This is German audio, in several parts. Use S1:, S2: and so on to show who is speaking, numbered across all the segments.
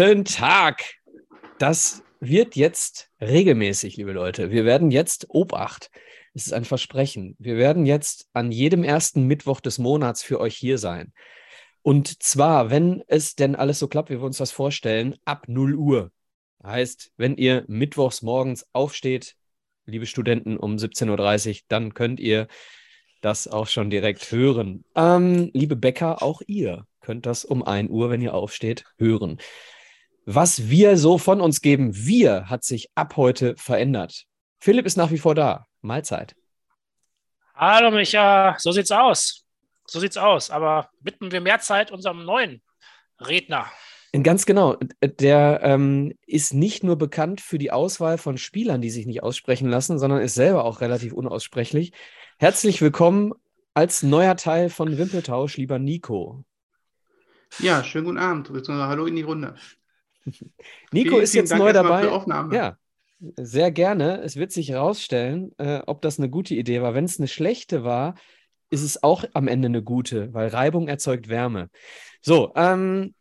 S1: Guten Tag. Das wird jetzt regelmäßig, liebe Leute. Wir werden jetzt Obacht. Es ist ein Versprechen. Wir werden jetzt an jedem ersten Mittwoch des Monats für euch hier sein. Und zwar, wenn es denn alles so klappt, wie wir uns das vorstellen, ab 0 Uhr. Heißt, wenn ihr mittwochs morgens aufsteht, liebe Studenten, um 17.30 Uhr, dann könnt ihr das auch schon direkt hören. Ähm, liebe Bäcker, auch ihr könnt das um 1 Uhr, wenn ihr aufsteht, hören. Was wir so von uns geben, wir hat sich ab heute verändert. Philipp ist nach wie vor da. Mahlzeit.
S2: Hallo Micha, so sieht's aus. So sieht's aus. Aber widmen wir mehr Zeit unserem neuen Redner.
S1: Ganz genau. Der ähm, ist nicht nur bekannt für die Auswahl von Spielern, die sich nicht aussprechen lassen, sondern ist selber auch relativ unaussprechlich. Herzlich willkommen als neuer Teil von Wimpeltausch, lieber Nico.
S3: Ja, schönen guten Abend. Hallo in die Runde.
S1: Nico vielen, ist jetzt neu dabei. Ja, sehr gerne. Es wird sich herausstellen, äh, ob das eine gute Idee war. Wenn es eine schlechte war, ist es auch am Ende eine gute, weil Reibung erzeugt Wärme. So, ähm,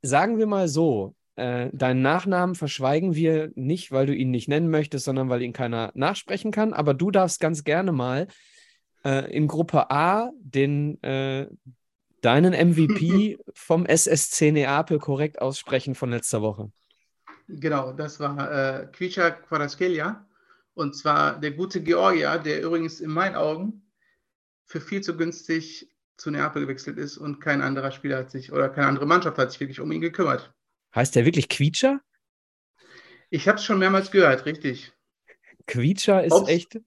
S1: sagen wir mal so, äh, deinen Nachnamen verschweigen wir nicht, weil du ihn nicht nennen möchtest, sondern weil ihn keiner nachsprechen kann. Aber du darfst ganz gerne mal äh, in Gruppe A den, äh, deinen MVP vom SSC Neapel korrekt aussprechen von letzter Woche.
S3: Genau, das war äh, Kvicha Kvaraskelia. Und zwar der gute Georgier, der übrigens in meinen Augen für viel zu günstig zu Neapel gewechselt ist und kein anderer Spieler hat sich oder keine andere Mannschaft hat sich wirklich um ihn gekümmert.
S1: Heißt der wirklich Quietscher?
S3: Ich habe es schon mehrmals gehört, richtig.
S1: Quietscher ist Ob's, echt.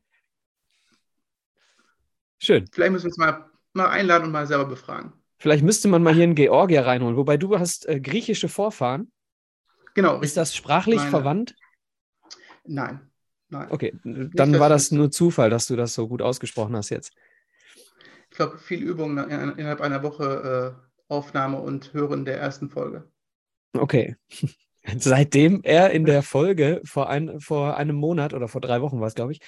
S3: Schön. Vielleicht müssen wir uns mal, mal einladen und mal selber befragen.
S1: Vielleicht müsste man mal hier einen Georgier reinholen, wobei du hast äh, griechische Vorfahren.
S3: Genau.
S1: Ist das sprachlich Meine. verwandt?
S3: Nein. Nein.
S1: Okay, dann Nicht, war das nur Zufall, dass du das so gut ausgesprochen hast jetzt.
S3: Ich glaube, viel Übung innerhalb einer Woche äh, Aufnahme und Hören der ersten Folge.
S1: Okay. Seitdem er in der Folge vor, ein, vor einem Monat oder vor drei Wochen war es, glaube ich,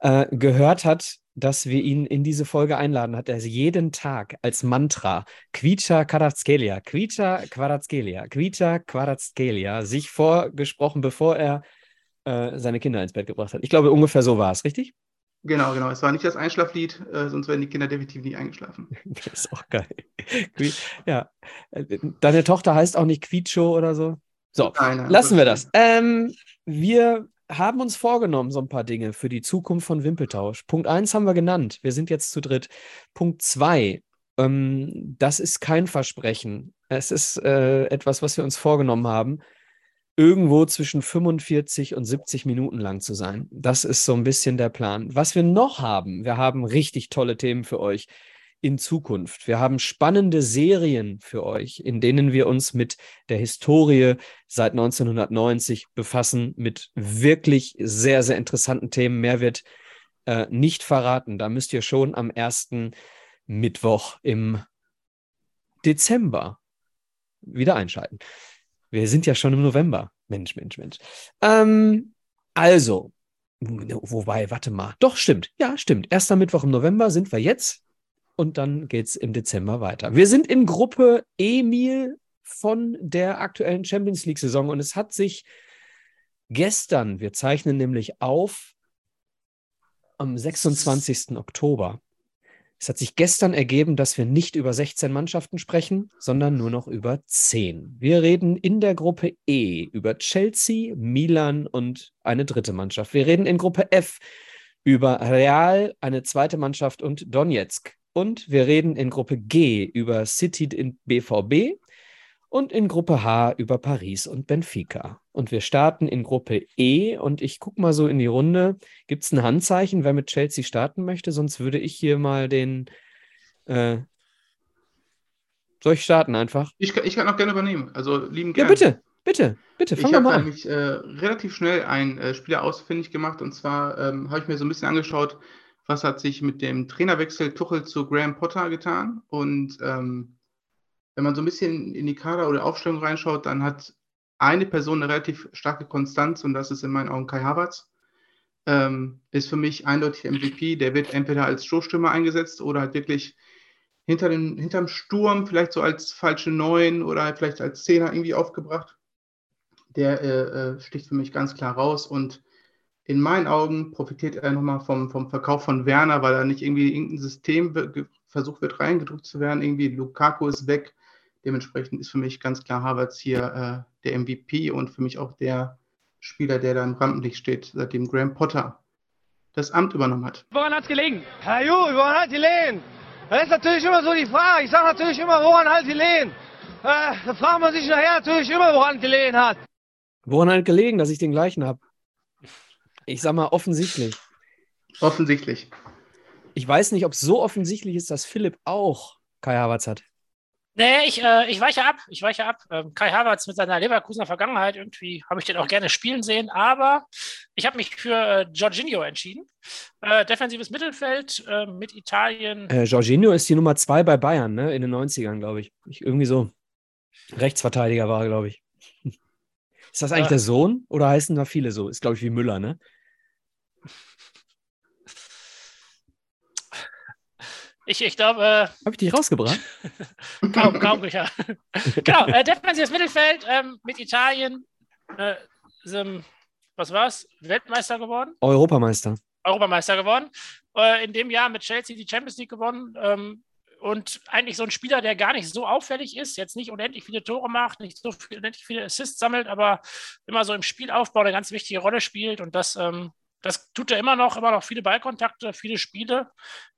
S1: äh, gehört hat, dass wir ihn in diese Folge einladen, hat er jeden Tag als Mantra Quicha Kvaratskelia, Quicha Kvaratskelia, Quicha Kvaratskelia sich vorgesprochen, bevor er äh, seine Kinder ins Bett gebracht hat. Ich glaube, ungefähr so war es, richtig?
S3: Genau, genau. Es war nicht das Einschlaflied, äh, sonst wären die Kinder definitiv nicht eingeschlafen.
S1: Das ist auch geil. ja. Deine Tochter heißt auch nicht Quietscho oder so? So, nein, nein, lassen wir das. Ähm, wir haben uns vorgenommen, so ein paar Dinge für die Zukunft von Wimpeltausch. Punkt 1 haben wir genannt. Wir sind jetzt zu dritt. Punkt 2, ähm, das ist kein Versprechen. Es ist äh, etwas, was wir uns vorgenommen haben, irgendwo zwischen 45 und 70 Minuten lang zu sein. Das ist so ein bisschen der Plan. Was wir noch haben, wir haben richtig tolle Themen für euch in Zukunft. Wir haben spannende Serien für euch, in denen wir uns mit der Historie seit 1990 befassen, mit wirklich sehr, sehr interessanten Themen. Mehr wird äh, nicht verraten. Da müsst ihr schon am ersten Mittwoch im Dezember wieder einschalten. Wir sind ja schon im November. Mensch, Mensch, Mensch. Ähm, also, wobei, warte mal. Doch, stimmt. Ja, stimmt. Erster Mittwoch im November sind wir jetzt und dann geht es im Dezember weiter. Wir sind in Gruppe Emil von der aktuellen Champions League-Saison und es hat sich gestern, wir zeichnen nämlich auf am 26. Oktober, es hat sich gestern ergeben, dass wir nicht über 16 Mannschaften sprechen, sondern nur noch über 10. Wir reden in der Gruppe E über Chelsea, Milan und eine dritte Mannschaft. Wir reden in Gruppe F über Real, eine zweite Mannschaft und Donetsk. Und wir reden in Gruppe G über City in BVB und in Gruppe H über Paris und Benfica. Und wir starten in Gruppe E und ich gucke mal so in die Runde. Gibt es ein Handzeichen, wer mit Chelsea starten möchte? Sonst würde ich hier mal den. Äh, soll ich starten einfach?
S3: Ich, ich kann auch gerne übernehmen. Also lieben
S1: gerne. Ja, bitte, bitte, bitte.
S3: Fang ich habe nämlich äh, relativ schnell einen äh, Spieler ausfindig gemacht und zwar ähm, habe ich mir so ein bisschen angeschaut, was hat sich mit dem Trainerwechsel Tuchel zu Graham Potter getan. Und ähm, wenn man so ein bisschen in die Kader oder Aufstellung reinschaut, dann hat eine Person eine relativ starke Konstanz und das ist in meinen Augen Kai Havertz. Ähm, ist für mich eindeutig MVP. Der wird entweder als Stoßstürmer eingesetzt oder halt wirklich hinter dem, hinterm Sturm, vielleicht so als falsche Neun oder vielleicht als Zehner irgendwie aufgebracht. Der äh, äh, sticht für mich ganz klar raus und in meinen Augen profitiert er nochmal vom, vom Verkauf von Werner, weil er nicht irgendwie irgendein System versucht wird reingedrückt zu werden. Irgendwie Lukaku ist weg. Dementsprechend ist für mich ganz klar Havertz hier äh, der MVP und für mich auch der Spieler, der da im Rampenlicht steht, seitdem Graham Potter das Amt übernommen hat.
S4: Woran hat es gelegen? Herr Ju, woran hat gelegen? Das ist natürlich immer so die Frage. Ich sage natürlich immer, woran hat gelegen? Äh, da fragt man sich nachher natürlich immer, woran gelegen hat.
S1: Woran hat gelegen, dass ich den gleichen habe? Ich sag mal offensichtlich.
S3: Offensichtlich.
S1: Ich weiß nicht, ob es so offensichtlich ist, dass Philipp auch Kai Havertz hat.
S2: Nee, ich, äh, ich weiche ab. Ich weiche ab. Ähm, Kai Havertz mit seiner Leverkusener Vergangenheit, irgendwie habe ich den auch gerne spielen sehen, aber ich habe mich für äh, Jorginho entschieden. Äh, defensives Mittelfeld äh, mit Italien.
S1: Äh, Jorginho ist die Nummer zwei bei Bayern, ne? In den 90ern, glaube ich. ich. Irgendwie so. Rechtsverteidiger war, glaube ich. Ist das eigentlich der Sohn oder heißen da viele so? Ist, glaube ich, wie Müller, ne?
S2: Ich, ich glaube. Äh,
S1: Habe ich dich rausgebracht?
S2: kaum, kaum, ja. genau, äh, defensives Mittelfeld ähm, mit Italien. Äh, sind, was war's? Weltmeister geworden?
S1: Europameister.
S2: Europameister geworden. Äh, in dem Jahr mit Chelsea die Champions League gewonnen. Ähm, und eigentlich so ein Spieler, der gar nicht so auffällig ist, jetzt nicht unendlich viele Tore macht, nicht so viel, unendlich viele Assists sammelt, aber immer so im Spielaufbau eine ganz wichtige Rolle spielt. Und das, ähm, das tut er immer noch, immer noch viele Ballkontakte, viele Spiele.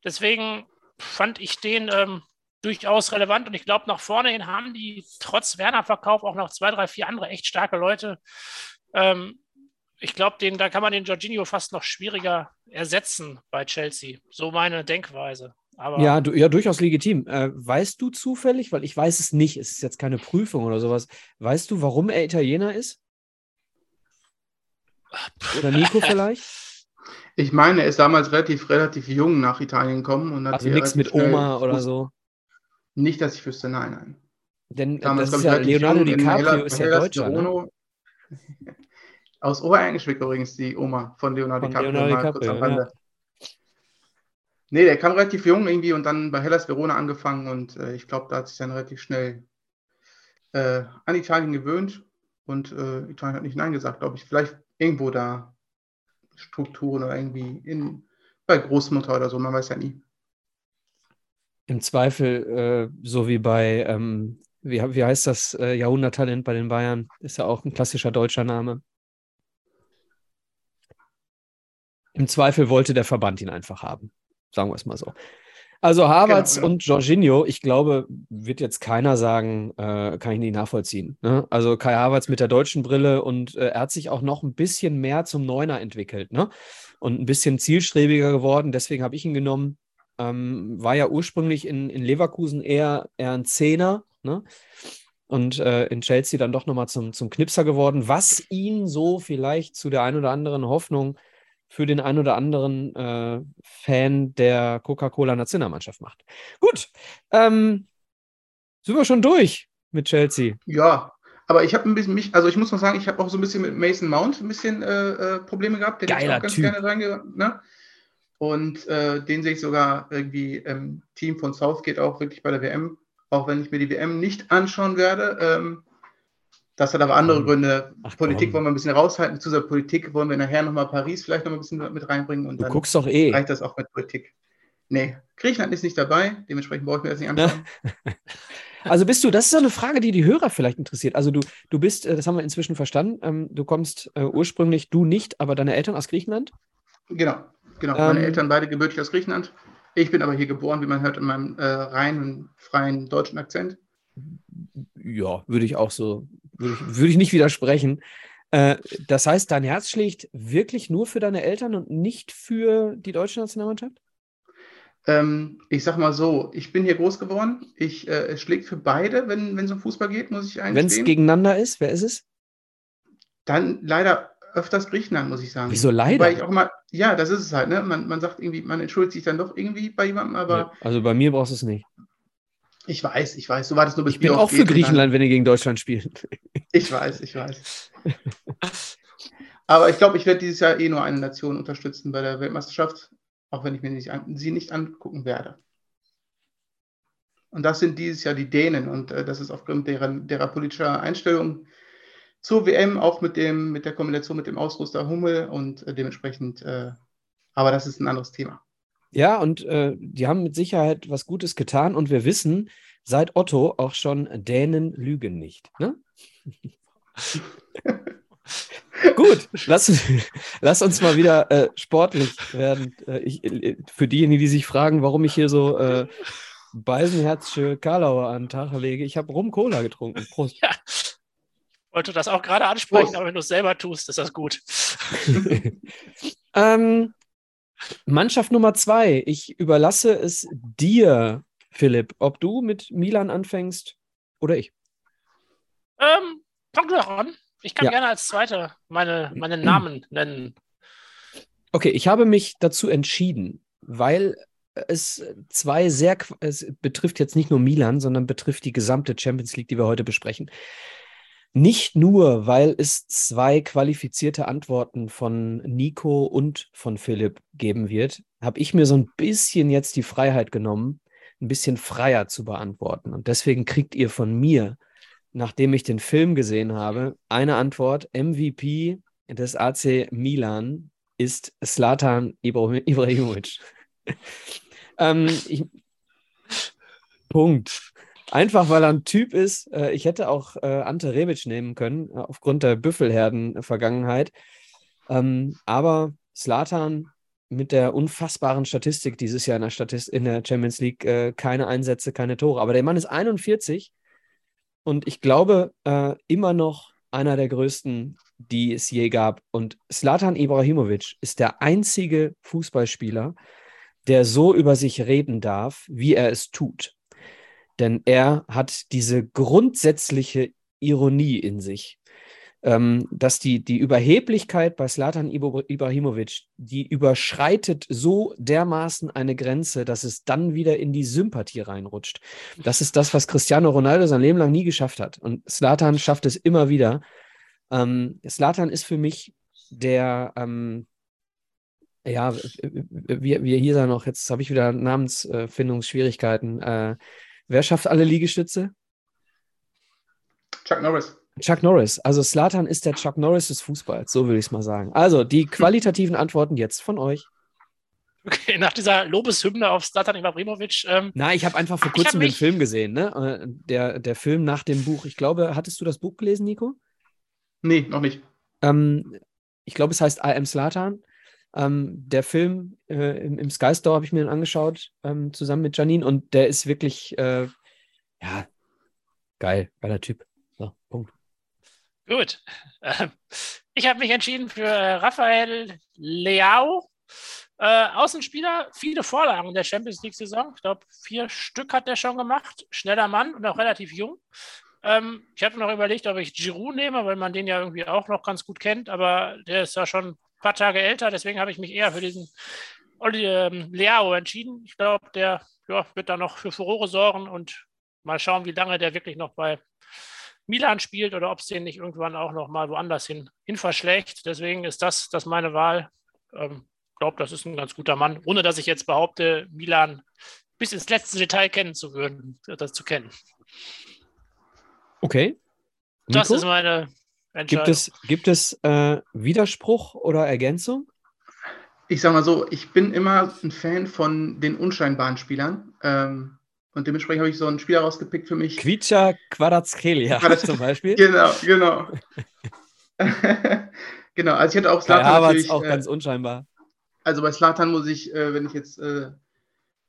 S2: Deswegen fand ich den ähm, durchaus relevant und ich glaube, nach vorne hin haben die trotz Werner-Verkauf auch noch zwei, drei, vier andere echt starke Leute. Ähm, ich glaube, da kann man den Jorginho fast noch schwieriger ersetzen bei Chelsea. So meine Denkweise. Aber
S1: ja, du, ja, durchaus legitim. Äh, weißt du zufällig, weil ich weiß es nicht, es ist jetzt keine Prüfung oder sowas, weißt du, warum er Italiener ist? Oder Nico vielleicht?
S3: Ich meine, er ist damals relativ, relativ jung nach Italien gekommen. Und
S1: hat also nichts mit Oma oder so?
S3: Nicht, dass ich wüsste, nein, nein.
S1: Denn damals, das ist ja Leonardo DiCaprio ist ja Deutscher. Ne?
S3: Aus Oberenglischwick übrigens die Oma von Leonardo von DiCaprio. Leonardo DiCaprio ja. Nee, der kam relativ jung irgendwie und dann bei Hellas Verona angefangen und äh, ich glaube, da hat sich dann relativ schnell äh, an Italien gewöhnt und äh, Italien hat nicht Nein gesagt, glaube ich. Vielleicht irgendwo da Strukturen oder irgendwie in, bei Großmutter oder so, man weiß ja nie.
S1: Im Zweifel, äh, so wie bei, ähm, wie, wie heißt das, äh, Jahrhunderttalent bei den Bayern, ist ja auch ein klassischer deutscher Name. Im Zweifel wollte der Verband ihn einfach haben. Sagen wir es mal so. Also Havertz genau, genau. und Jorginho, ich glaube, wird jetzt keiner sagen, äh, kann ich nicht nachvollziehen. Ne? Also Kai Havertz mit der deutschen Brille und äh, er hat sich auch noch ein bisschen mehr zum Neuner entwickelt ne? und ein bisschen zielstrebiger geworden. Deswegen habe ich ihn genommen. Ähm, war ja ursprünglich in, in Leverkusen eher, eher ein Zehner ne? und äh, in Chelsea dann doch nochmal zum, zum Knipser geworden, was ihn so vielleicht zu der ein oder anderen Hoffnung für den ein oder anderen äh, Fan der Coca-Cola-Nationalmannschaft macht. Gut, ähm, sind wir schon durch mit Chelsea?
S3: Ja, aber ich habe ein bisschen mich, also ich muss noch sagen, ich habe auch so ein bisschen mit Mason Mount ein bisschen äh, äh Probleme gehabt.
S1: Den Geiler ich auch ganz typ. gerne
S3: ne? Und äh, den sehe ich sogar irgendwie im Team von Southgate auch wirklich bei der WM, auch wenn ich mir die WM nicht anschauen werde. Ähm, das hat aber andere hm. Gründe. Ach, Politik komm. wollen wir ein bisschen raushalten. Zu dieser Politik wollen wir nachher nochmal Paris vielleicht noch ein bisschen mit reinbringen. Und
S1: du
S3: dann
S1: guckst doch eh.
S3: Reicht das auch mit Politik. Nee, Griechenland ist nicht dabei. Dementsprechend brauche ich mir das nicht anschauen.
S1: also bist du, das ist so eine Frage, die die Hörer vielleicht interessiert. Also du, du bist, äh, das haben wir inzwischen verstanden, ähm, du kommst äh, ursprünglich, du nicht, aber deine Eltern aus Griechenland?
S3: Genau, genau. Ähm, Meine Eltern beide gebürtig aus Griechenland. Ich bin aber hier geboren, wie man hört, in meinem äh, reinen, freien deutschen Akzent.
S1: Ja, würde ich auch so würde ich, nicht widersprechen. Äh, das heißt, dein Herz schlägt wirklich nur für deine Eltern und nicht für die deutsche Nationalmannschaft?
S3: Ähm, ich sag mal so, ich bin hier groß geworden. Ich, äh, es schlägt für beide, wenn es um Fußball geht, muss ich eigentlich
S1: Wenn es gegeneinander ist, wer ist es?
S3: Dann leider öfters Griechenland, muss ich sagen.
S1: Wieso leider?
S3: Weil ich auch mal, ja, das ist es halt, ne? Man, man sagt irgendwie, man entschuldigt sich dann doch irgendwie bei jemandem, aber.
S1: Also bei mir brauchst du es nicht.
S3: Ich weiß, ich weiß. So war das nur bis
S1: Ich bin auch für Griechenland, wenn ihr gegen Deutschland spielt.
S3: Ich weiß, ich weiß. Aber ich glaube, ich werde dieses Jahr eh nur eine Nation unterstützen bei der Weltmeisterschaft, auch wenn ich mir nicht an, sie nicht angucken werde. Und das sind dieses Jahr die Dänen. Und äh, das ist aufgrund deren, derer politischer Einstellung zur WM, auch mit, dem, mit der Kombination mit dem Ausrüster Hummel und äh, dementsprechend, äh, aber das ist ein anderes Thema.
S1: Ja, und äh, die haben mit Sicherheit was Gutes getan und wir wissen seit Otto auch schon, Dänen lügen nicht. Ne? Gut, lass, lass, uns mal wieder äh, sportlich werden. Äh, ich, äh, für diejenigen, die sich fragen, warum ich hier so äh, Beisenherzsche Karlauer an den Tag lege, ich habe Rum-Cola getrunken. Prost. Ja. Ich
S2: wollte das auch gerade ansprechen, Prost. aber wenn du es selber tust, ist das gut.
S1: ähm, Mannschaft Nummer zwei. Ich überlasse es dir, Philipp, ob du mit Milan anfängst oder ich.
S2: Ähm, fang du doch an. Ich kann ja. gerne als Zweiter meine, meine Namen nennen.
S1: Okay, ich habe mich dazu entschieden, weil es zwei sehr, es betrifft jetzt nicht nur Milan, sondern betrifft die gesamte Champions League, die wir heute besprechen. Nicht nur, weil es zwei qualifizierte Antworten von Nico und von Philipp geben wird, habe ich mir so ein bisschen jetzt die Freiheit genommen, ein bisschen freier zu beantworten. Und deswegen kriegt ihr von mir nachdem ich den Film gesehen habe, eine Antwort: MVP des AC Milan ist Slatan Ibrahimovic. ähm, ich, Punkt. Einfach weil er ein Typ ist. Äh, ich hätte auch äh, Ante Rebic nehmen können, äh, aufgrund der Büffelherden-Vergangenheit. Ähm, aber Slatan mit der unfassbaren Statistik dieses Jahr in der, Statist in der Champions League, keine Einsätze, keine Tore. Aber der Mann ist 41 und ich glaube äh, immer noch einer der größten, die es je gab. Und Slatan Ibrahimovic ist der einzige Fußballspieler, der so über sich reden darf, wie er es tut. Denn er hat diese grundsätzliche Ironie in sich ähm, dass die, die Überheblichkeit bei Slatan Ibrahimovic, die überschreitet so dermaßen eine Grenze, dass es dann wieder in die Sympathie reinrutscht. Das ist das, was Cristiano Ronaldo sein Leben lang nie geschafft hat. Und Slatan schafft es immer wieder. Ähm, Slatan ist für mich der, ähm, ja, wie, wie hier noch, jetzt habe ich wieder Namensfindungsschwierigkeiten. Äh, wer schafft alle Liegestütze?
S3: Chuck Norris.
S1: Chuck Norris. Also Slatan ist der Chuck Norris des Fußballs, so will ich es mal sagen. Also die qualitativen Antworten jetzt von euch.
S2: Okay, nach dieser Lobeshymne auf Slatan Ibrahimovic. Ähm,
S1: Na, ich habe einfach vor kurzem den Film gesehen, ne? Äh, der, der Film nach dem Buch. Ich glaube, hattest du das Buch gelesen, Nico?
S3: Nee, noch nicht.
S1: Ähm, ich glaube, es heißt I Am Slatan. Ähm, der Film äh, im, im, Sky Store habe ich mir den angeschaut, ähm, zusammen mit Janine, und der ist wirklich, äh, ja, geil, geiler Typ.
S2: Gut. Ähm, ich habe mich entschieden für äh, Rafael Leao. Äh, Außenspieler, viele Vorlagen in der Champions League-Saison. Ich glaube, vier Stück hat er schon gemacht. Schneller Mann und auch relativ jung. Ähm, ich hatte noch überlegt, ob ich Giroud nehme, weil man den ja irgendwie auch noch ganz gut kennt, aber der ist ja schon ein paar Tage älter. Deswegen habe ich mich eher für diesen Oli, ähm, Leao entschieden. Ich glaube, der ja, wird da noch für Furore sorgen und mal schauen, wie lange der wirklich noch bei Milan spielt oder ob es den nicht irgendwann auch noch mal woanders hin, hin verschlägt. Deswegen ist das, das meine Wahl. Ich ähm, glaube, das ist ein ganz guter Mann, ohne dass ich jetzt behaupte, Milan bis ins letzte Detail kennen zu würden, das zu kennen.
S1: Okay.
S2: Nico? Das ist meine Entscheidung.
S1: Gibt es, gibt es äh, Widerspruch oder Ergänzung?
S3: Ich sage mal so, ich bin immer ein Fan von den unscheinbaren Spielern. Ähm, und dementsprechend habe ich so einen Spieler rausgepickt für mich.
S1: Quicha Quadratskelia zum Beispiel.
S3: genau, genau. genau, also ich hatte auch
S1: Slatan natürlich. auch äh, ganz unscheinbar.
S3: Also bei Slatan muss ich, äh, wenn ich jetzt äh,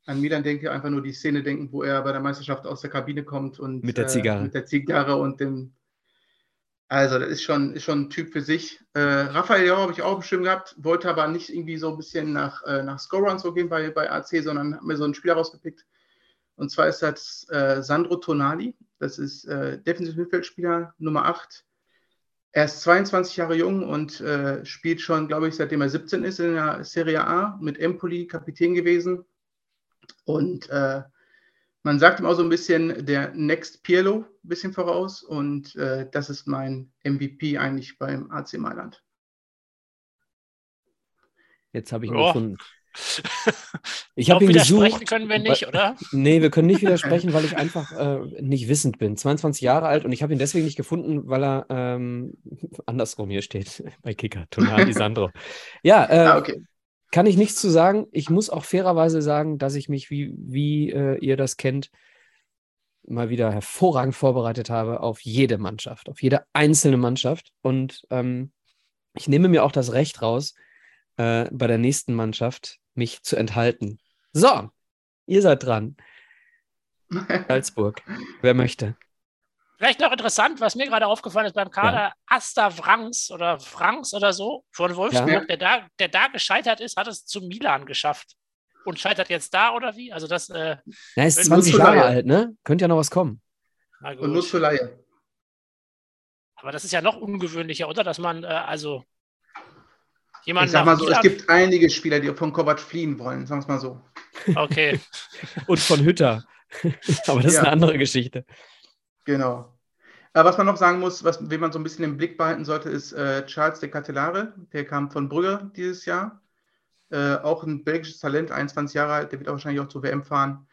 S3: an Milan denke, einfach nur die Szene denken, wo er bei der Meisterschaft aus der Kabine kommt und
S1: mit der Zigarre,
S3: äh, mit der Zigarre und dem. Also das ist schon, ist schon ein Typ für sich. Äh, Raphael Jau habe ich auch bestimmt gehabt, wollte aber nicht irgendwie so ein bisschen nach, äh, nach Score-Runs so gehen bei, bei AC, sondern habe mir so einen Spieler rausgepickt, und zwar ist das äh, Sandro Tonali. Das ist äh, Defensiv-Mittelfeldspieler Nummer 8. Er ist 22 Jahre jung und äh, spielt schon, glaube ich, seitdem er 17 ist in der Serie A mit Empoli Kapitän gewesen. Und äh, man sagt ihm auch so ein bisschen der Next Pirlo ein bisschen voraus. Und äh, das ist mein MVP eigentlich beim AC Mailand.
S1: Jetzt habe ich oh. gefunden. Ich habe ihn gesucht.
S2: können wir nicht, oder?
S1: Nee, wir können nicht widersprechen, weil ich einfach äh, nicht wissend bin. 22 Jahre alt und ich habe ihn deswegen nicht gefunden, weil er ähm, andersrum hier steht bei Kicker, Tonali Sandro. Ja, äh, ah, okay. kann ich nichts zu sagen. Ich muss auch fairerweise sagen, dass ich mich, wie, wie äh, ihr das kennt, mal wieder hervorragend vorbereitet habe auf jede Mannschaft, auf jede einzelne Mannschaft. Und ähm, ich nehme mir auch das Recht raus, äh, bei der nächsten Mannschaft mich zu enthalten. So, ihr seid dran. Salzburg. Wer möchte?
S2: Vielleicht noch interessant, was mir gerade aufgefallen ist beim Kader, ja. Asta Franks oder Franks oder so von Wolfsburg, ja. der, da, der da gescheitert ist, hat es zu Milan geschafft. Und scheitert jetzt da oder wie? Also das. Äh,
S1: ja, ist 20 Jahre alt, ne? Könnte ja noch was kommen.
S3: Und nur zur Laie.
S2: Aber das ist ja noch ungewöhnlicher, oder? Dass man, äh, also Jemand
S3: ich sag mal so, es gibt einige Spieler, die von Kovac fliehen wollen, sagen wir es mal so.
S2: Okay.
S1: Und von Hütter. Aber das ja. ist eine andere Geschichte.
S3: Genau. Aber was man noch sagen muss, was, wen man so ein bisschen im Blick behalten sollte, ist äh, Charles de Catelare. Der kam von Brügge dieses Jahr. Äh, auch ein belgisches Talent, 21 Jahre alt, der wird auch wahrscheinlich auch zur WM fahren.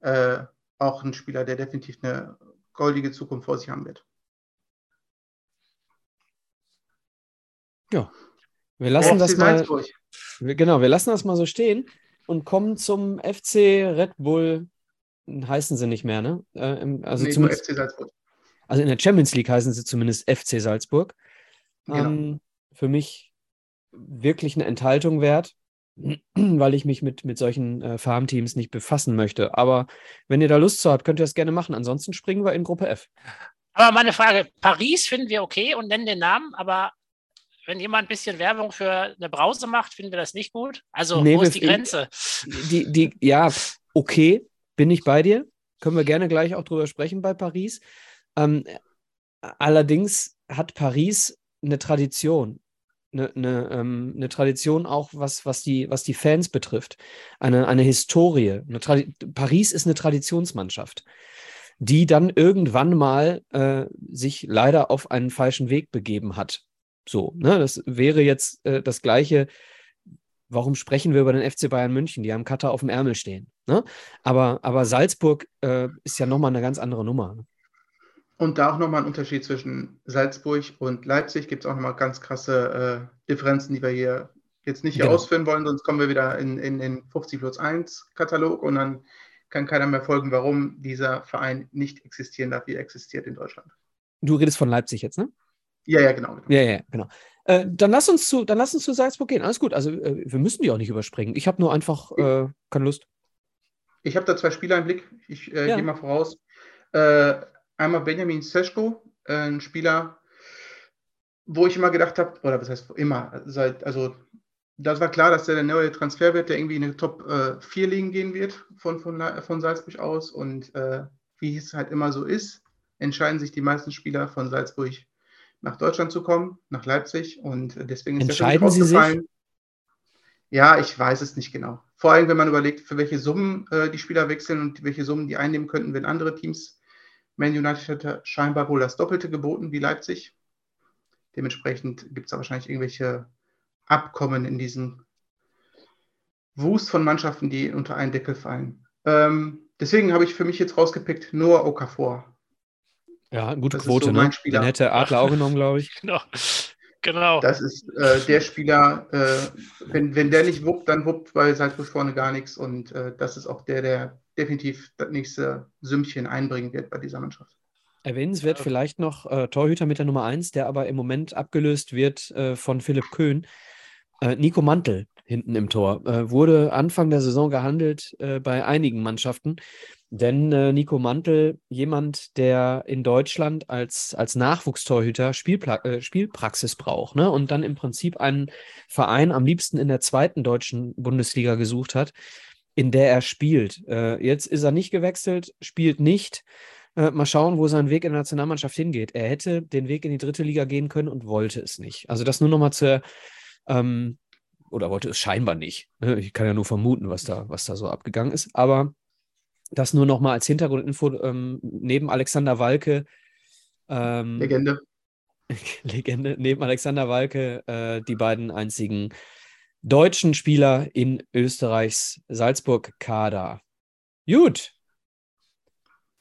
S3: Äh, auch ein Spieler, der definitiv eine goldige Zukunft vor sich haben wird.
S1: Ja, wir lassen das mal. Genau, wir lassen das mal so stehen und kommen zum FC Red Bull. Heißen sie nicht mehr, ne? Äh, also nee, zumindest, FC Salzburg. Also in der Champions League heißen sie zumindest FC Salzburg. Genau. Ähm, für mich wirklich eine Enthaltung wert, weil ich mich mit, mit solchen äh, Farmteams nicht befassen möchte. Aber wenn ihr da Lust zu habt, könnt ihr das gerne machen. Ansonsten springen wir in Gruppe F.
S2: Aber meine Frage: Paris finden wir okay und nennen den Namen, aber wenn jemand ein bisschen Werbung für eine Brause macht, finden wir das nicht gut. Also, nee, wo ist die Grenze?
S1: Die, die, ja, okay, bin ich bei dir. Können wir gerne gleich auch drüber sprechen bei Paris. Ähm, allerdings hat Paris eine Tradition. Eine, eine, ähm, eine, Tradition auch, was, was, die, was die Fans betrifft. Eine, eine Historie. Eine Paris ist eine Traditionsmannschaft, die dann irgendwann mal äh, sich leider auf einen falschen Weg begeben hat. So, ne, das wäre jetzt äh, das Gleiche. Warum sprechen wir über den FC Bayern München? Die haben Cutter auf dem Ärmel stehen. Ne? Aber, aber Salzburg äh, ist ja nochmal eine ganz andere Nummer. Ne?
S3: Und da auch nochmal ein Unterschied zwischen Salzburg und Leipzig. Gibt es auch nochmal ganz krasse äh, Differenzen, die wir hier jetzt nicht genau. ausführen wollen, sonst kommen wir wieder in, in den 50 plus 1 Katalog und dann kann keiner mehr folgen, warum dieser Verein nicht existieren darf, wie er existiert in Deutschland.
S1: Du redest von Leipzig jetzt, ne?
S3: Ja, ja, genau.
S1: Ja, ja, genau. Äh, dann lass uns zu, dann lass uns zu Salzburg gehen. Alles gut. Also äh, wir müssen die auch nicht überspringen. Ich habe nur einfach äh, keine Lust.
S3: Ich habe da zwei Spieler im Blick. Ich äh, ja. gehe mal voraus. Äh, einmal Benjamin Seschko, äh, ein Spieler, wo ich immer gedacht habe, oder was heißt immer, seit, also das war klar, dass der, der neue Transfer wird, der irgendwie in die Top äh, 4 liegen gehen wird von, von, von Salzburg aus. Und wie es halt immer so ist, entscheiden sich die meisten Spieler von Salzburg nach Deutschland zu kommen, nach Leipzig. Und deswegen
S1: ist Entscheiden das Sie sich?
S3: Ja, ich weiß es nicht genau. Vor allem, wenn man überlegt, für welche Summen äh, die Spieler wechseln und welche Summen die einnehmen könnten, wenn andere Teams. Man United hat scheinbar wohl das Doppelte geboten wie Leipzig. Dementsprechend gibt es da wahrscheinlich irgendwelche Abkommen in diesem Wust von Mannschaften, die unter einen Deckel fallen. Ähm, deswegen habe ich für mich jetzt rausgepickt Noah Okafor.
S1: Ja, gute das Quote, so ne? Den hätte Adler auch genommen, glaube ich.
S2: Genau. genau.
S3: Das ist äh, der Spieler, äh, wenn, wenn der nicht wuppt, dann wuppt bei Salzburg vorne gar nichts. Und äh, das ist auch der, der definitiv das nächste Sümmchen einbringen wird bei dieser Mannschaft.
S1: Erwähnenswert ja. vielleicht noch äh, Torhüter mit der Nummer 1, der aber im Moment abgelöst wird äh, von Philipp Köhn. Äh, Nico Mantel hinten im Tor. wurde Anfang der Saison gehandelt bei einigen Mannschaften. Denn äh, Nico Mantel, jemand, der in Deutschland als, als Nachwuchstorhüter Spielpla äh, Spielpraxis braucht ne? und dann im Prinzip einen Verein am liebsten in der zweiten deutschen Bundesliga gesucht hat, in der er spielt. Äh, jetzt ist er nicht gewechselt, spielt nicht. Äh, mal schauen, wo sein Weg in der Nationalmannschaft hingeht. Er hätte den Weg in die dritte Liga gehen können und wollte es nicht. Also das nur nochmal zur, ähm, oder wollte es scheinbar nicht. Ne? Ich kann ja nur vermuten, was da, was da so abgegangen ist. Aber das nur noch mal als Hintergrundinfo ähm, neben Alexander Walke.
S3: Ähm, Legende.
S1: Legende. Neben Alexander Walke äh, die beiden einzigen deutschen Spieler in Österreichs Salzburg-Kader. Gut.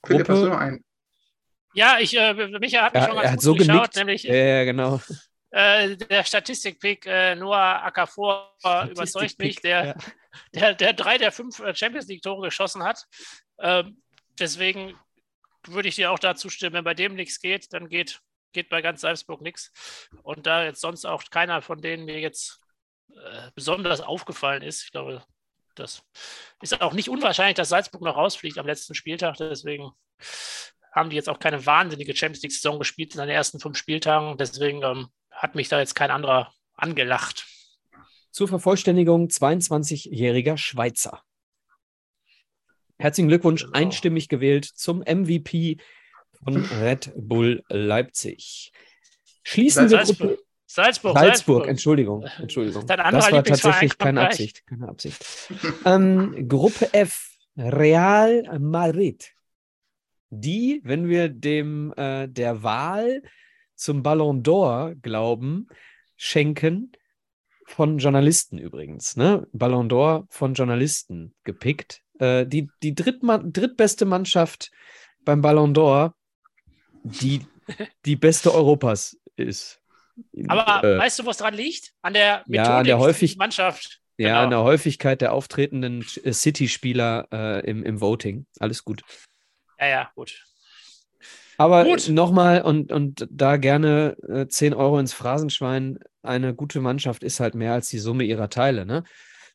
S3: Philipp, hast du noch einen?
S2: Ja, ich, äh, Micha hat mich
S1: ja,
S2: schon ganz
S1: er hat
S2: gut
S1: so
S2: geschaut,
S1: genickt.
S2: nämlich
S1: Ja, ja, genau.
S2: äh, der Statistikpick äh, Noah Akafor überzeugt mich, der,
S1: ja.
S2: der, der drei der fünf äh, Champions League-Tore geschossen hat. Ähm, deswegen würde ich dir auch dazu stimmen, wenn bei dem nichts geht, dann geht, geht bei ganz Salzburg nichts. Und da jetzt sonst auch keiner von denen mir jetzt äh, besonders aufgefallen ist, ich glaube, das ist auch nicht unwahrscheinlich, dass Salzburg noch rausfliegt am letzten Spieltag. Deswegen haben die jetzt auch keine wahnsinnige Champions League-Saison gespielt in den ersten fünf Spieltagen. Deswegen ähm, hat mich da jetzt kein anderer angelacht.
S1: Zur Vervollständigung 22-jähriger Schweizer. Herzlichen Glückwunsch,
S2: Genau.
S1: einstimmig gewählt zum MVP von Red Bull Leipzig. Schließen wir. Gruppe
S2: Salzburg,
S1: Salzburg, Entschuldigung, Entschuldigung. Das war tatsächlich keine
S2: gleich.
S1: Absicht, keine Absicht. ähm, Gruppe F, Real Madrid. Die, wenn wir dem äh, der Wahl zum Ballon d'Or glauben, schenken von Journalisten übrigens. Ne? Ballon d'Or von Journalisten gepickt. Äh, die die Drittma drittbeste Mannschaft beim Ballon d'Or, die die beste Europas ist.
S2: Aber
S1: Äh,
S2: weißt du, was dran liegt? An der Methodik
S1: Ja, an der häufig-
S2: Mannschaft.
S1: Ja,
S2: Genau.
S1: an der Häufigkeit der auftretenden äh, City-Spieler äh, im, im Voting. Alles gut.
S2: Ja, ja, gut.
S1: Aber nochmal und, und da gerne äh, 10 Euro ins Phrasenschwein. Eine gute Mannschaft ist halt mehr als die Summe ihrer Teile, ne?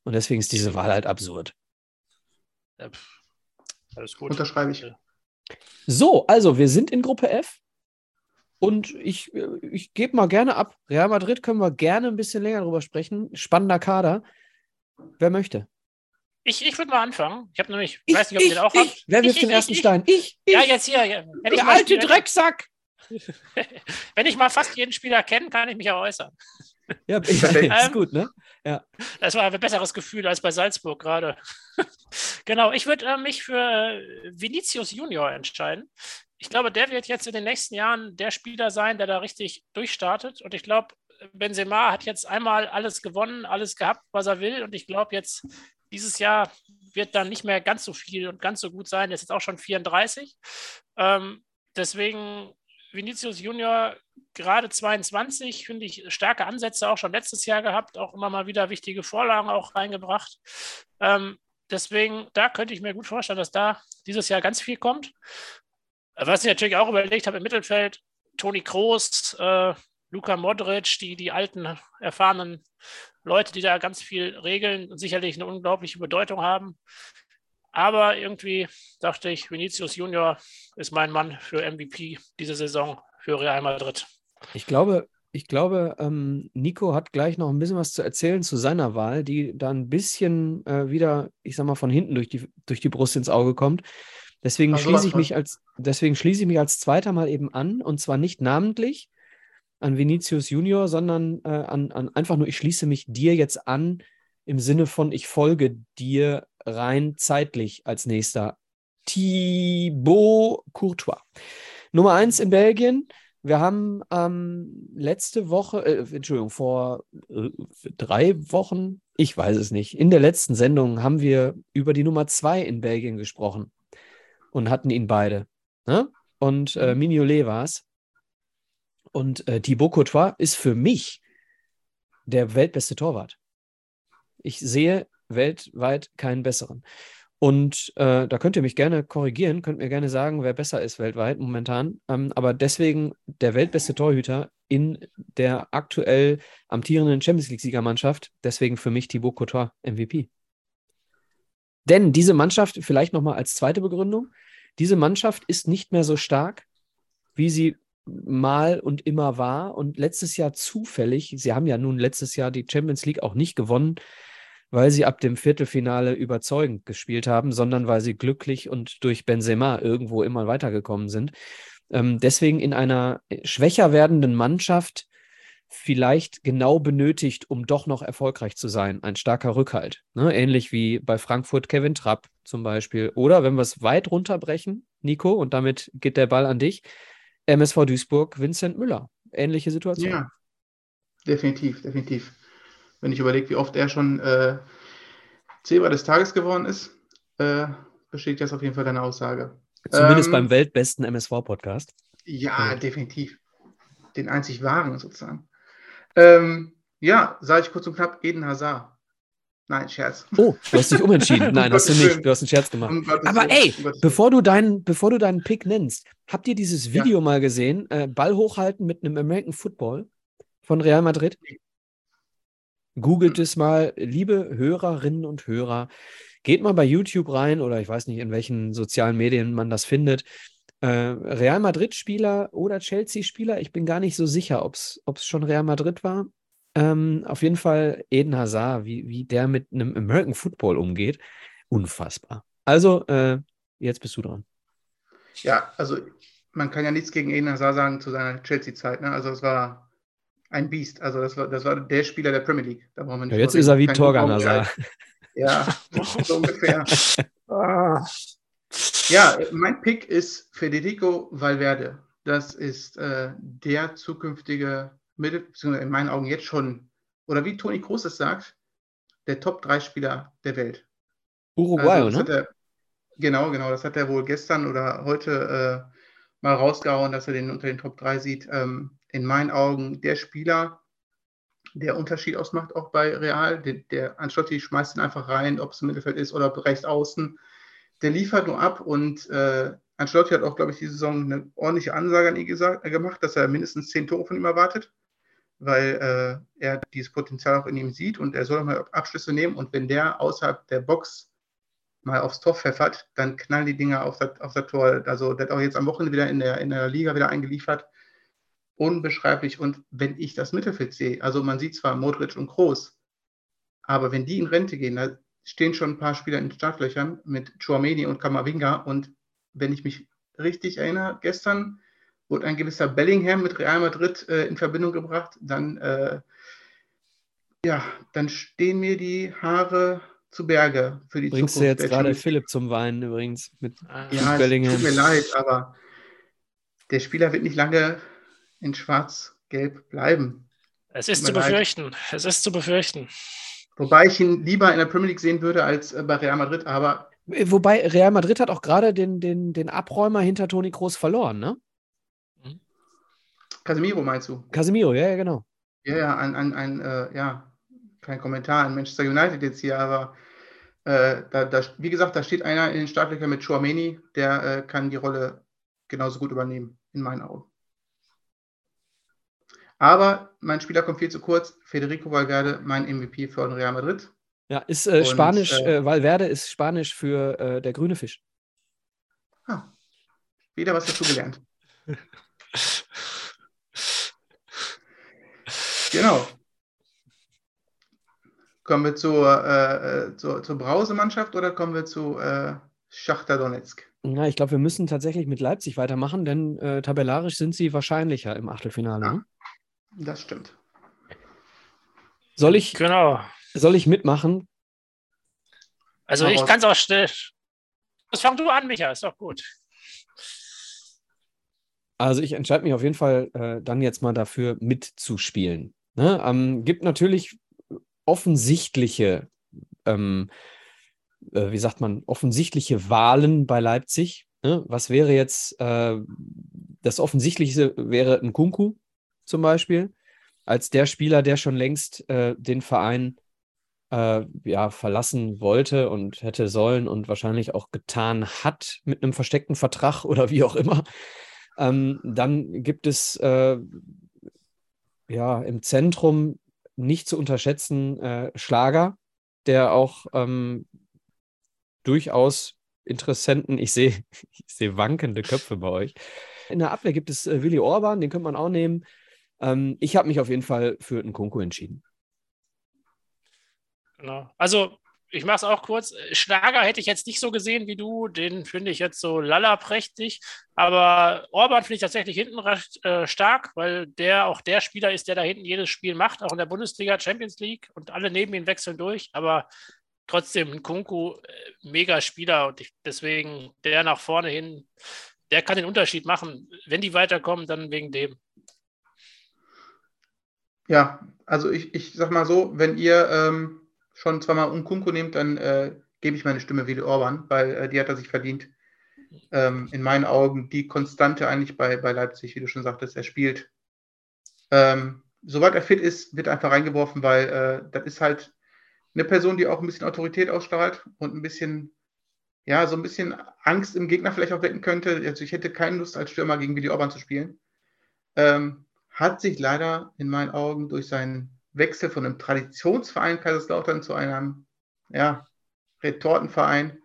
S1: Und deswegen ist diese Wahl halt absurd.
S2: Ja, pff, alles gut.
S3: Unterschreibe ich.
S1: So, also wir sind in Gruppe F. Und ich, äh, ich gebe mal gerne ab. Real Madrid können wir gerne ein bisschen länger drüber sprechen. Spannender Kader. Wer möchte?
S2: Ich, ich würde mal anfangen. Ich habe nämlich, ich, weiß nicht, ob ihr den auch
S1: ich.
S2: habt.
S1: Wer wirft
S2: Ich,
S1: den
S2: ich,
S1: ersten
S2: ich,
S1: Stein? Ich. ich.
S2: Ja, jetzt hier. Ja.
S1: Der
S2: mal,
S1: alte Drecksack.
S2: wenn ich mal fast jeden Spieler kenne, kann ich mich auch äußern.
S1: Ja, ich, ist gut, ne?
S2: Das war ein besseres Gefühl als bei Salzburg gerade. genau, ich würde äh, mich für äh, Vinicius Junior entscheiden. Ich glaube, der wird jetzt in den nächsten Jahren der Spieler sein, der da richtig durchstartet. Und ich glaube, Benzema hat jetzt einmal alles gewonnen, alles gehabt, was er will. Und ich glaube, jetzt dieses Jahr wird dann nicht mehr ganz so viel und ganz so gut sein. Er ist jetzt auch schon 34. Ähm, deswegen Vinicius Junior gerade 22, finde ich, starke Ansätze auch schon letztes Jahr gehabt, auch immer mal wieder wichtige Vorlagen auch reingebracht. Ähm, deswegen, da könnte ich mir gut vorstellen, dass da dieses Jahr ganz viel kommt. Was ich natürlich auch überlegt habe im Mittelfeld, Toni Kroos, äh, Luka Modric, die, die alten, erfahrenen Leute, die da ganz viel regeln und sicherlich eine unglaubliche Bedeutung haben. Aber irgendwie dachte ich, Vinicius Junior ist mein Mann für MVP diese Saison für Real Madrid.
S1: Ich glaube, ich glaube, ähm, Nico hat gleich noch ein bisschen was zu erzählen zu seiner Wahl, die da ein bisschen äh, wieder, ich sag mal, von hinten durch die, durch die Brust ins Auge kommt. Deswegen
S3: sowas
S1: schließe ich mich als, deswegen schließe ich mich als zweiter mal eben an und zwar nicht namentlich an Vinicius Junior, sondern äh, an, an einfach nur, ich schließe mich dir jetzt an im Sinne von, ich folge dir rein zeitlich als nächster. Thibaut Courtois. Nummer eins in Belgien. Wir haben ähm, letzte Woche, äh, Entschuldigung, vor äh, drei Wochen, ich weiß es nicht, in der letzten Sendung haben wir über die Nummer zwei in Belgien gesprochen und hatten ihn beide. Ne? Und äh, Mignolet war es. Und äh, Thibaut Courtois ist für mich der weltbeste Torwart. Ich sehe weltweit keinen besseren. Und äh, da könnt ihr mich gerne korrigieren, könnt mir gerne sagen, wer besser ist weltweit momentan. Ähm, aber deswegen der weltbeste Torhüter in der aktuell amtierenden Champions League-Siegermannschaft. Deswegen für mich Thibaut Courtois MVP. Denn diese Mannschaft, vielleicht nochmal als zweite Begründung, diese Mannschaft ist nicht mehr so stark, wie sie mal und immer war. Und letztes Jahr zufällig, sie haben ja nun letztes Jahr die Champions League auch nicht gewonnen, weil sie ab dem Viertelfinale überzeugend gespielt haben, sondern weil sie glücklich und durch Benzema irgendwo immer weitergekommen sind. Ähm, deswegen in einer schwächer werdenden Mannschaft vielleicht genau benötigt, um doch noch erfolgreich zu sein. Ein starker Rückhalt. Ne? Ähnlich wie bei Frankfurt Kevin Trapp zum Beispiel. Oder wenn wir es weit runterbrechen, Nico, und damit geht der Ball an dich, MSV Duisburg, Vincent Müller. Ähnliche Situation.
S3: Ja, definitiv, definitiv. Wenn ich überlege, wie oft er schon äh, Zebra des Tages geworden ist, äh, bestätigt das auf jeden Fall deine Aussage.
S1: Zumindest ähm, beim weltbesten MSV-Podcast.
S3: Ja, ja, definitiv. Den einzig wahren sozusagen. Ähm, ja, sage ich kurz und knapp, Eden Hazard. Nein, Scherz.
S1: Oh, du hast dich umentschieden. Nein, hast du nicht. Du hast einen Scherz gemacht. Um Aber ey, bevor du, deinen, bevor du deinen Pick nennst, habt ihr dieses Video ja. mal gesehen? Äh, Ball hochhalten mit einem American Football von Real Madrid? Googelt es mal, liebe Hörerinnen und Hörer. Geht mal bei YouTube rein oder ich weiß nicht, in welchen sozialen Medien man das findet. Äh, Real Madrid-Spieler oder Chelsea-Spieler, ich bin gar nicht so sicher, ob es schon Real Madrid war. Ähm, auf jeden Fall Eden Hazard, wie, wie der mit einem American Football umgeht. Unfassbar. Also, äh, jetzt bist du dran.
S3: Ja, also man kann ja nichts gegen Eden Hazard sagen zu seiner Chelsea-Zeit. Ne? Also es war ein Biest. Also das war, das war der Spieler der Premier League.
S1: Da ja, jetzt ist er wie Torgan Hazard.
S3: Ja, so ungefähr. Ah. Ja, mein Pick ist Federico Valverde. Das ist äh, der zukünftige Mittel, beziehungsweise in meinen Augen jetzt schon, oder wie Toni Kroos es sagt, der Top-3-Spieler der Welt.
S1: Uruguay, also, ne?
S3: Er, genau, genau. Das hat er wohl gestern oder heute äh, mal rausgehauen, dass er den unter den Top 3 sieht. Ähm, in meinen Augen der Spieler, der Unterschied ausmacht, auch bei Real. Der, der Ancelotti schmeißt ihn einfach rein, ob es im Mittelfeld ist oder rechts außen. Der liefert nur ab und äh, Ancelotti hat auch, glaube ich, diese Saison eine ordentliche Ansage an ihn gesagt, gemacht, dass er mindestens zehn Tore von ihm erwartet, weil äh, er dieses Potenzial auch in ihm sieht und er soll mal Abschlüsse nehmen und wenn der außerhalb der Box mal aufs Tor pfeffert, dann knallen die Dinger auf das, auf das Tor. Also der hat auch jetzt am Wochenende wieder in der, in der Liga wieder eingeliefert unbeschreiblich. Und wenn ich das Mittelfeld sehe, also man sieht zwar Modric und Groß, aber wenn die in Rente gehen, da stehen schon ein paar Spieler in den Startlöchern mit Chouameni und Kamavinga. Und wenn ich mich richtig erinnere, gestern wurde ein gewisser Bellingham mit Real Madrid äh, in Verbindung gebracht, dann, äh, ja, dann stehen mir die Haare zu Berge für die
S1: Bringst Zukunft. Bringst du jetzt gerade Philipp zum Weinen übrigens mit,
S3: ja, mit Bellingham? Tut mir leid, aber der Spieler wird nicht lange in Schwarz-Gelb bleiben.
S2: Es ist zu befürchten. Leid. Es ist zu befürchten.
S3: Wobei ich ihn lieber in der Premier League sehen würde als äh, bei Real Madrid, aber.
S1: Wobei Real Madrid hat auch gerade den, den, den Abräumer hinter Toni Kroos verloren, ne?
S3: Mhm. Casemiro meinst du?
S1: Casemiro, ja, ja, genau.
S3: Ja, ja, ein, ein, ein äh, ja, kein Kommentar an Manchester United jetzt hier, aber äh, da, da, wie gesagt, da steht einer in den Startlöchern mit Chouameni, der äh, kann die Rolle genauso gut übernehmen, in meinen Augen. Aber mein Spieler kommt viel zu kurz. Federico Valverde, mein MVP für Real Madrid.
S1: Ja, ist äh, Und, Spanisch, äh, äh, Valverde ist Spanisch für äh, der grüne Fisch.
S3: Ah, wieder was dazu gelernt. genau. Kommen wir zur, äh, äh, zur, zur Brause-Mannschaft oder kommen wir zu äh, Schachter Donetsk?
S1: Na, ich glaube, wir müssen tatsächlich mit Leipzig weitermachen, denn äh, tabellarisch sind sie wahrscheinlicher im Achtelfinale. Ja. Ne?
S3: Das stimmt.
S1: Soll ich, genau. soll ich mitmachen?
S2: Also ich kann es auch schnell. Das fang du an, Micha, ist doch gut.
S1: Also ich entscheide mich auf jeden Fall äh, dann jetzt mal dafür mitzuspielen. Ne? Ähm, gibt natürlich offensichtliche, ähm, äh, wie sagt man, offensichtliche Wahlen bei Leipzig. Ne? Was wäre jetzt, äh, das Offensichtlichste wäre ein Kunku, zum Beispiel, als der Spieler, der schon längst äh, den Verein äh, ja, verlassen wollte und hätte sollen und wahrscheinlich auch getan hat mit einem versteckten Vertrag oder wie auch immer. Ähm, dann gibt es äh, ja im Zentrum nicht zu unterschätzen äh, Schlager, der auch ähm, durchaus Interessenten, ich sehe ich seh wankende Köpfe bei euch. In der Abwehr gibt es äh, Willi Orban, den könnte man auch nehmen. Ähm, ich habe mich auf jeden Fall für einen Kunku entschieden.
S2: Genau. Also, ich mache es auch kurz. Schlager hätte ich jetzt nicht so gesehen wie du. Den finde ich jetzt so lallerprächtig. Aber Orban finde ich tatsächlich hinten recht äh, stark, weil der auch der Spieler ist, der da hinten jedes Spiel macht, auch in der Bundesliga, Champions League und alle neben ihm wechseln durch. Aber trotzdem Kunku, äh, mega Spieler und ich, deswegen der nach vorne hin, der kann den Unterschied machen. Wenn die weiterkommen, dann wegen dem.
S3: Ja, also ich, ich sag mal so, wenn ihr ähm, schon zweimal Unkunku nehmt, dann äh, gebe ich meine Stimme wieder Orban, weil äh, die hat er sich verdient. Ähm, in meinen Augen die Konstante eigentlich bei, bei Leipzig, wie du schon sagtest, er spielt. Ähm, sobald er fit ist, wird einfach reingeworfen, weil äh, das ist halt eine Person, die auch ein bisschen Autorität ausstrahlt und ein bisschen, ja, so ein bisschen Angst im Gegner vielleicht auch wecken könnte. Also ich hätte keine Lust, als Stürmer gegen Video Orban zu spielen. Ähm, hat sich leider in meinen Augen durch seinen Wechsel von einem Traditionsverein Kaiserslautern zu einem ja, Retortenverein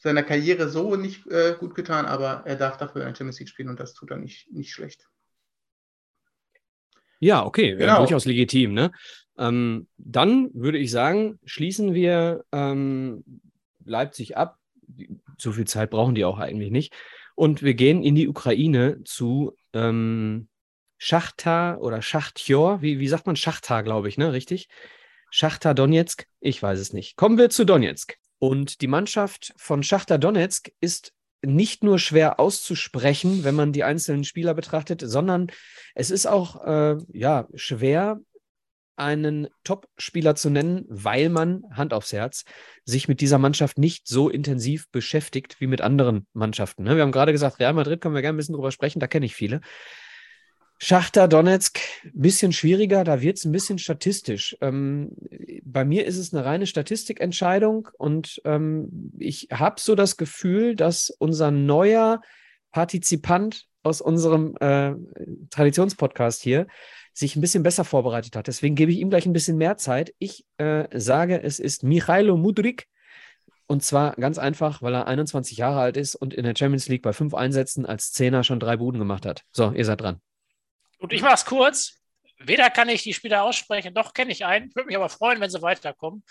S3: seiner Karriere so nicht äh, gut getan, aber er darf dafür ein Champions League spielen und das tut er nicht, nicht schlecht.
S1: Ja, okay, genau. ja, durchaus legitim. Ne? Ähm, dann würde ich sagen, schließen wir ähm, Leipzig ab. So viel Zeit brauchen die auch eigentlich nicht. Und wir gehen in die Ukraine zu ähm, Schachtar oder Schachtjor. Wie, wie sagt man Schachtar, glaube ich, ne? Richtig? Schachtar Donetsk? Ich weiß es nicht. Kommen wir zu Donetsk. Und die Mannschaft von Schachtar Donetsk ist nicht nur schwer auszusprechen, wenn man die einzelnen Spieler betrachtet, sondern es ist auch äh, ja, schwer, einen Top-Spieler zu nennen, weil man, Hand aufs Herz, sich mit dieser Mannschaft nicht so intensiv beschäftigt wie mit anderen Mannschaften. Ne? Wir haben gerade gesagt, Real Madrid können wir gerne ein bisschen drüber sprechen, da kenne ich viele. Schachter Donetsk, bisschen schwieriger, da wird es ein bisschen statistisch. Ähm, bei mir ist es eine reine Statistikentscheidung und ähm, ich habe so das Gefühl, dass unser neuer Partizipant aus unserem äh, Traditionspodcast hier sich ein bisschen besser vorbereitet hat. Deswegen gebe ich ihm gleich ein bisschen mehr Zeit. Ich äh, sage, es ist Michailo Mudrik. Und zwar ganz einfach, weil er 21 Jahre alt ist und in der Champions League bei fünf Einsätzen als Zehner schon drei Buden gemacht hat. So, ihr seid dran.
S2: Und ich mache es kurz. Weder kann ich die Spieler aussprechen, noch kenne ich einen. Würde mich aber freuen, wenn sie weiterkommen.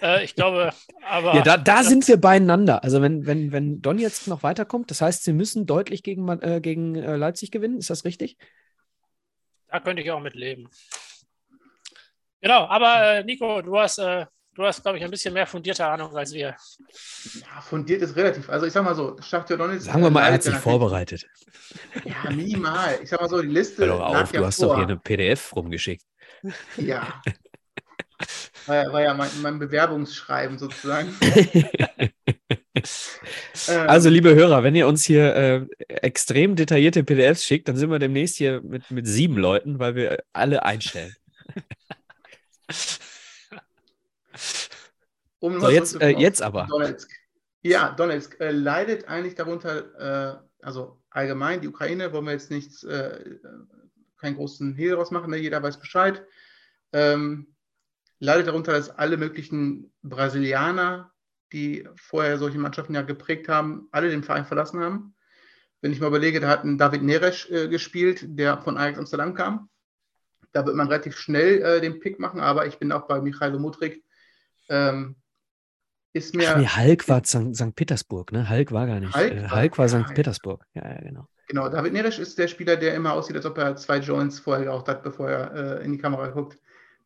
S2: Äh, ich glaube, aber.
S1: Ja, da, da sind wir beieinander. Also, wenn, wenn, wenn Don jetzt noch weiterkommt, das heißt, sie müssen deutlich gegen, äh, gegen äh, Leipzig gewinnen. Ist das richtig?
S2: Da könnte ich auch mit leben. Genau, aber äh, Nico, du hast äh, Du hast, glaube ich, ein bisschen mehr fundierte Ahnung als wir.
S3: Ja, fundiert ist relativ. Also ich sag mal so, Schachtja
S1: Donetsk. Sagen wir mal, er hat sich vorbereitet.
S3: Ja, minimal. Ich sag mal so, die Liste.
S1: Hör doch auf, du ja hast vor. doch hier eine PDF rumgeschickt.
S3: Ja. War ja, war ja mein, mein Bewerbungsschreiben sozusagen.
S1: Ähm. also, liebe Hörer, wenn ihr uns hier äh, extrem detaillierte PDFs schickt, dann sind wir demnächst hier mit, mit sieben Leuten, weil wir alle einstellen. Um so, jetzt, äh, jetzt aber.
S3: Donetsk. Ja, Donetsk äh, leidet eigentlich darunter, äh, also allgemein, die Ukraine, wollen wir jetzt nichts, äh, keinen großen Hehl daraus machen, ne? jeder weiß Bescheid. Ähm, leidet darunter, dass alle möglichen Brasilianer, die vorher solche Mannschaften ja geprägt haben, alle den Verein verlassen haben. Wenn ich mal überlege, da hat ein David Neres äh, gespielt, der von Ajax Amsterdam kam. Da wird man relativ schnell äh, den Pick machen, aber ich bin auch bei Michailo Mudrik. Ähm, ist mir. Ach
S1: nee, Hulk war St. Petersburg, ne? Hulk war gar nicht. Hulk, äh, Hulk war, St. Petersburg. Ja, ja, genau.
S3: Genau, David Neres ist der Spieler, der immer aussieht, als ob er zwei Joints vorher geraucht hat, bevor er äh, in die Kamera guckt.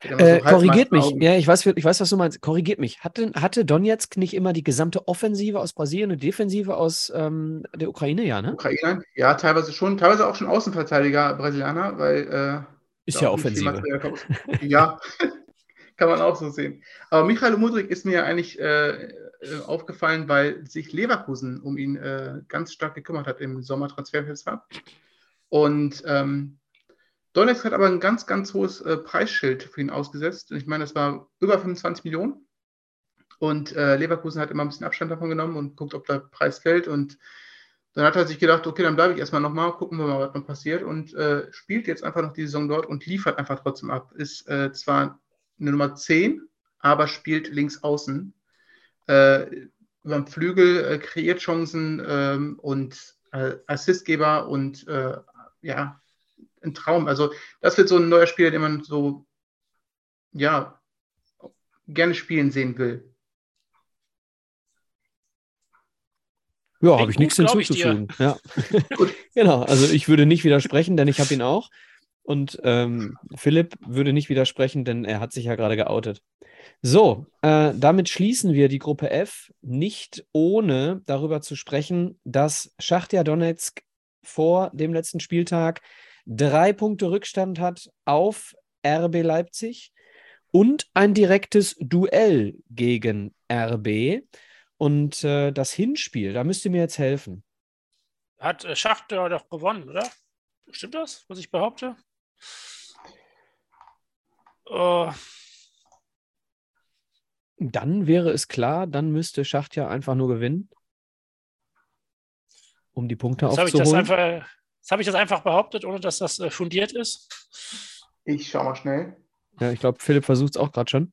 S1: Äh, so korrigiert mich, ja, ich weiß, ich weiß, was du meinst. Korrigiert mich. Hatte, hatte Donetsk nicht immer die gesamte Offensive aus Brasilien und Defensive aus ähm, der Ukraine, ja, ne?
S3: Ukraine, ja, teilweise schon, teilweise auch schon Außenverteidiger Brasilianer, weil. Äh,
S1: ist ja Offensive.
S3: Ja, kann man auch so sehen. Aber Michael Mudrik ist mir eigentlich äh, äh, aufgefallen, weil sich Leverkusen um ihn äh, ganz stark gekümmert hat im Sommertransferfenster. Und ähm, Donetsk hat aber ein ganz, ganz hohes äh, Preisschild für ihn ausgesetzt. Ich meine, das war über 25 Millionen. Und äh, Leverkusen hat immer ein bisschen Abstand davon genommen und guckt, ob der Preis fällt. Und dann hat er sich gedacht, okay, dann bleibe ich erstmal nochmal, gucken wir mal, was noch passiert. Und äh, spielt jetzt einfach noch die Saison dort und liefert einfach trotzdem ab. Ist äh, zwar eine Nummer 10, aber spielt links außen. Äh, über den Flügel äh, kreiert Chancen ähm, und äh, Assistgeber und äh, ja, ein Traum. Also, das wird so ein neuer Spieler, den man so, ja, gerne spielen sehen will.
S1: Ja, habe ich nichts hinzuzufügen. Ja. genau, also ich würde nicht widersprechen, denn ich habe ihn auch. Und ähm, Philipp würde nicht widersprechen, denn er hat sich ja gerade geoutet. So, äh, damit schließen wir die Gruppe F, nicht ohne darüber zu sprechen, dass Schachtja Donetsk vor dem letzten Spieltag drei Punkte Rückstand hat auf RB Leipzig und ein direktes Duell gegen RB. Und äh, das Hinspiel, da müsst ihr mir jetzt helfen.
S2: Hat äh, Schachter doch gewonnen, oder? Stimmt das, was ich behaupte?
S1: Oh. Dann wäre es klar, dann müsste Schacht ja einfach nur gewinnen, um die Punkte jetzt aufzuholen.
S2: Hab jetzt habe ich das einfach behauptet, ohne dass das äh, fundiert ist.
S3: Ich schau mal schnell.
S1: Ja, ich glaube, Philipp versucht es auch gerade schon.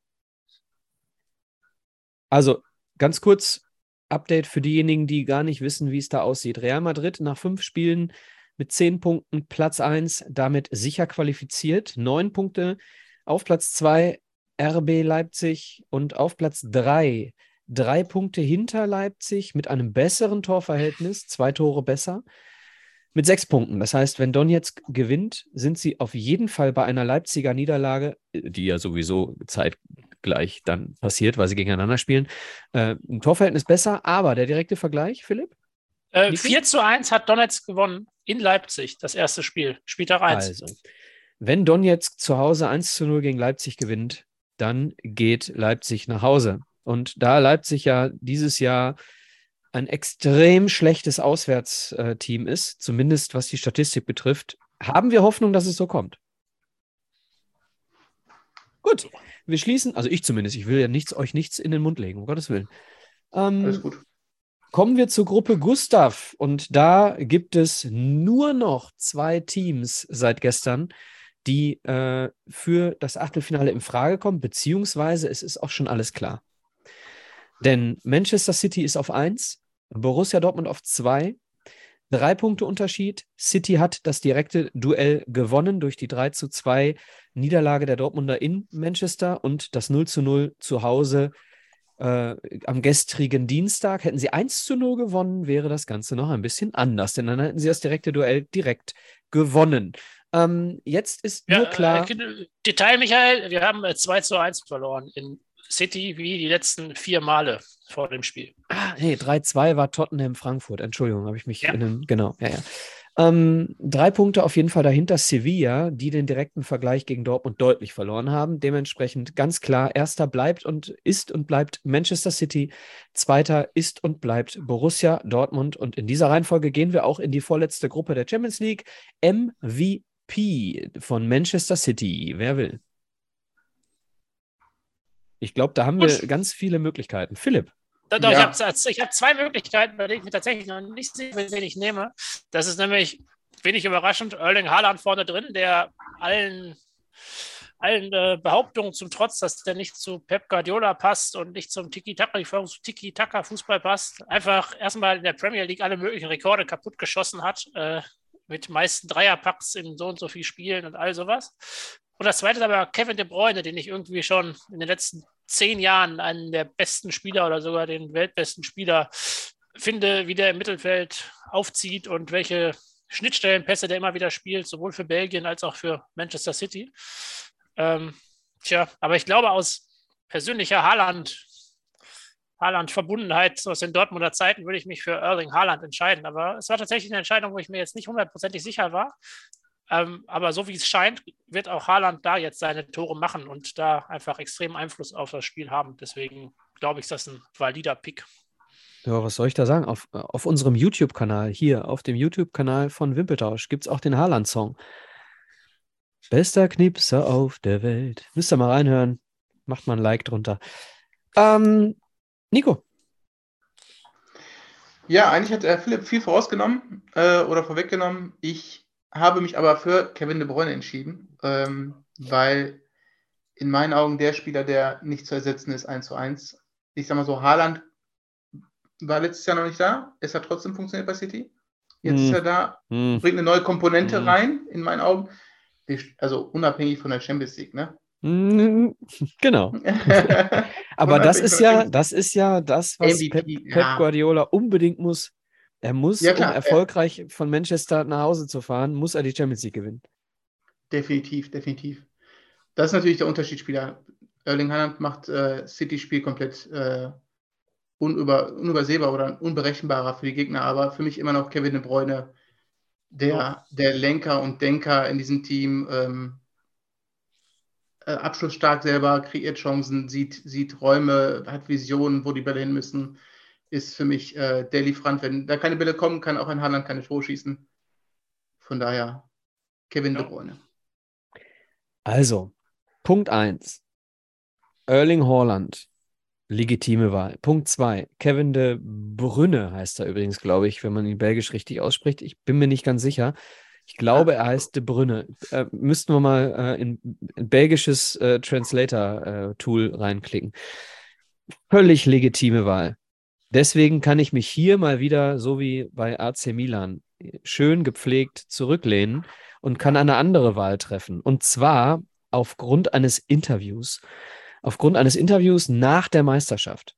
S1: Also, ganz kurz, Update für diejenigen, die gar nicht wissen, wie es da aussieht. Real Madrid nach fünf Spielen mit zehn Punkten Platz 1, damit sicher qualifiziert. Neun Punkte auf Platz 2 RB Leipzig und auf Platz 3 drei Punkte hinter Leipzig mit einem besseren Torverhältnis, zwei Tore besser, mit sechs Punkten. Das heißt, wenn Donetsk gewinnt, sind sie auf jeden Fall bei einer Leipziger Niederlage, die ja sowieso zeitgleich dann passiert, weil sie gegeneinander spielen, äh, ein Torverhältnis besser. Aber der direkte Vergleich, Philipp?
S2: Äh, 4 zu 1 hat Donetsk gewonnen in Leipzig, das erste Spiel, Spieltag 1. Also,
S1: wenn Donetsk zu Hause 1 zu 0 gegen Leipzig gewinnt, dann geht Leipzig nach Hause. Und da Leipzig ja dieses Jahr ein extrem schlechtes Auswärtsteam ist, zumindest was die Statistik betrifft, haben wir Hoffnung, dass es so kommt. Gut, wir schließen, also ich zumindest, ich will ja nichts, euch nichts in den Mund legen, um Gottes Willen. Ähm, Alles gut. Kommen wir zur Gruppe Gustav und da gibt es nur noch zwei Teams seit gestern, die äh, für das Achtelfinale in Frage kommen, beziehungsweise es ist auch schon alles klar. Denn Manchester City ist auf 1, Borussia Dortmund auf 2, drei Punkte Unterschied. City hat das direkte Duell gewonnen durch die 3 zu 2 Niederlage der Dortmunder in Manchester und das 0 zu 0 zu Hause äh, am gestrigen Dienstag. Hätten sie 1 zu 0 gewonnen, wäre das Ganze noch ein bisschen anders, denn dann hätten sie das direkte Duell direkt gewonnen. Ähm, jetzt ist ja, nur klar.
S2: Äh, Detail, Michael, wir haben äh, 2 zu 1 verloren in City wie die letzten vier Male vor dem Spiel.
S1: Ah, nee, 3-2 war Tottenham Frankfurt. Entschuldigung, habe ich mich ja. in den, genau, ja, ja. Ähm, drei Punkte auf jeden Fall dahinter Sevilla, die den direkten Vergleich gegen Dortmund deutlich verloren haben. Dementsprechend ganz klar, erster bleibt und ist und bleibt Manchester City, zweiter ist und bleibt Borussia Dortmund. Und in dieser Reihenfolge gehen wir auch in die vorletzte Gruppe der Champions League. MVP von Manchester City. Wer will? Ich glaube, da haben wir ganz viele Möglichkeiten. Philipp.
S2: Doch, doch ja. ich habe hab zwei Möglichkeiten, bei denen ich mir tatsächlich noch nicht sehe, wen ich nehme. Das ist nämlich wenig überraschend Erling Haaland vorne drin, der allen, allen äh, Behauptungen zum Trotz, dass der nicht zu Pep Guardiola passt und nicht zum Tiki-Taka-Fußball passt, einfach erstmal in der Premier League alle möglichen Rekorde kaputt geschossen hat, äh, mit meisten Dreierpacks in so und so vielen Spielen und all sowas. Und das zweite ist aber Kevin De Bruyne, den ich irgendwie schon in den letzten zehn Jahren einen der besten Spieler oder sogar den weltbesten Spieler finde, wie der im Mittelfeld aufzieht und welche Schnittstellenpässe der immer wieder spielt, sowohl für Belgien als auch für Manchester City. Ähm, tja, aber ich glaube, aus persönlicher Haaland, Haaland-Verbundenheit aus den Dortmunder Zeiten würde ich mich für Erling Haaland entscheiden. Aber es war tatsächlich eine Entscheidung, wo ich mir jetzt nicht hundertprozentig sicher war. Ähm, aber so wie es scheint, wird auch Haaland da jetzt seine Tore machen und da einfach extrem Einfluss auf das Spiel haben. Deswegen glaube ich, ist das ein valider Pick.
S1: Ja, was soll ich da sagen? Auf, auf unserem YouTube-Kanal, hier auf dem YouTube-Kanal von Wimpeltausch, gibt es auch den Haaland-Song. Bester Knipser auf der Welt. Müsst ihr mal reinhören. Macht mal ein Like drunter. Ähm, Nico.
S3: Ja, eigentlich hat äh, Philipp viel vorausgenommen äh, oder vorweggenommen. Ich habe mich aber für Kevin De Bruyne entschieden, ähm, weil in meinen Augen der Spieler, der nicht zu ersetzen ist, 1 zu 1. Ich sag mal so, Haaland war letztes Jahr noch nicht da, es hat trotzdem funktioniert bei City. Jetzt hm. ist er da, hm. bringt eine neue Komponente hm. rein, in meinen Augen. Also unabhängig von der Champions League, ne?
S1: Hm, genau. Aber das ist ja, das ist ja das, was MVP, Pep, Pep ja. Guardiola unbedingt muss. Er muss, ja, klar, um erfolgreich er, von Manchester nach Hause zu fahren, muss er die Champions League gewinnen.
S3: Definitiv, definitiv. Das ist natürlich der Unterschiedsspieler. Erling Haaland macht äh, City-Spiel komplett äh, unüber, unübersehbar oder unberechenbarer für die Gegner, aber für mich immer noch Kevin De Bruyne, der, der Lenker und Denker in diesem Team. Ähm, äh, abschlussstark selber, kreiert Chancen, sieht, sieht Räume, hat Visionen, wo die Bälle hin müssen. Ist für mich äh, der Lieferant. Wenn da keine Bälle kommen, kann auch ein Haaland keine Tore schießen. Von daher Kevin ja. De Bruyne.
S1: Also, Punkt 1. Erling Haaland. Legitime Wahl. Punkt 2. Kevin de Bruyne heißt er übrigens, glaube ich, wenn man ihn belgisch richtig ausspricht. Ich bin mir nicht ganz sicher. Ich glaube, er heißt De Bruyne. Äh, müssten wir mal äh, in, ein belgisches äh, Translator-Tool reinklicken. Völlig legitime Wahl. Deswegen kann ich mich hier mal wieder, so wie bei AC Milan, schön gepflegt zurücklehnen und kann eine andere Wahl treffen. Und zwar aufgrund eines Interviews. Aufgrund eines Interviews nach der Meisterschaft.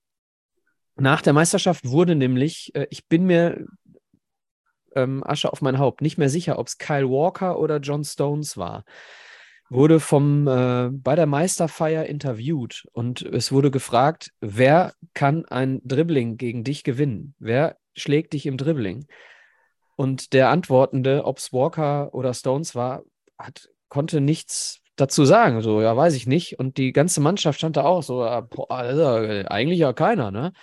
S1: Nach der Meisterschaft wurde nämlich, äh, ich bin mir ähm, Asche auf mein Haupt, nicht mehr sicher, ob es Kyle Walker oder John Stones war, wurde vom, äh, bei der Meisterfeier interviewt und es wurde gefragt, wer kann ein Dribbling gegen dich gewinnen? Wer schlägt dich im Dribbling? Und der Antwortende, ob es Walker oder Stones war, hat, konnte nichts dazu sagen. So, ja, weiß ich nicht. Und die ganze Mannschaft stand da auch so, boah, eigentlich ja keiner, ne?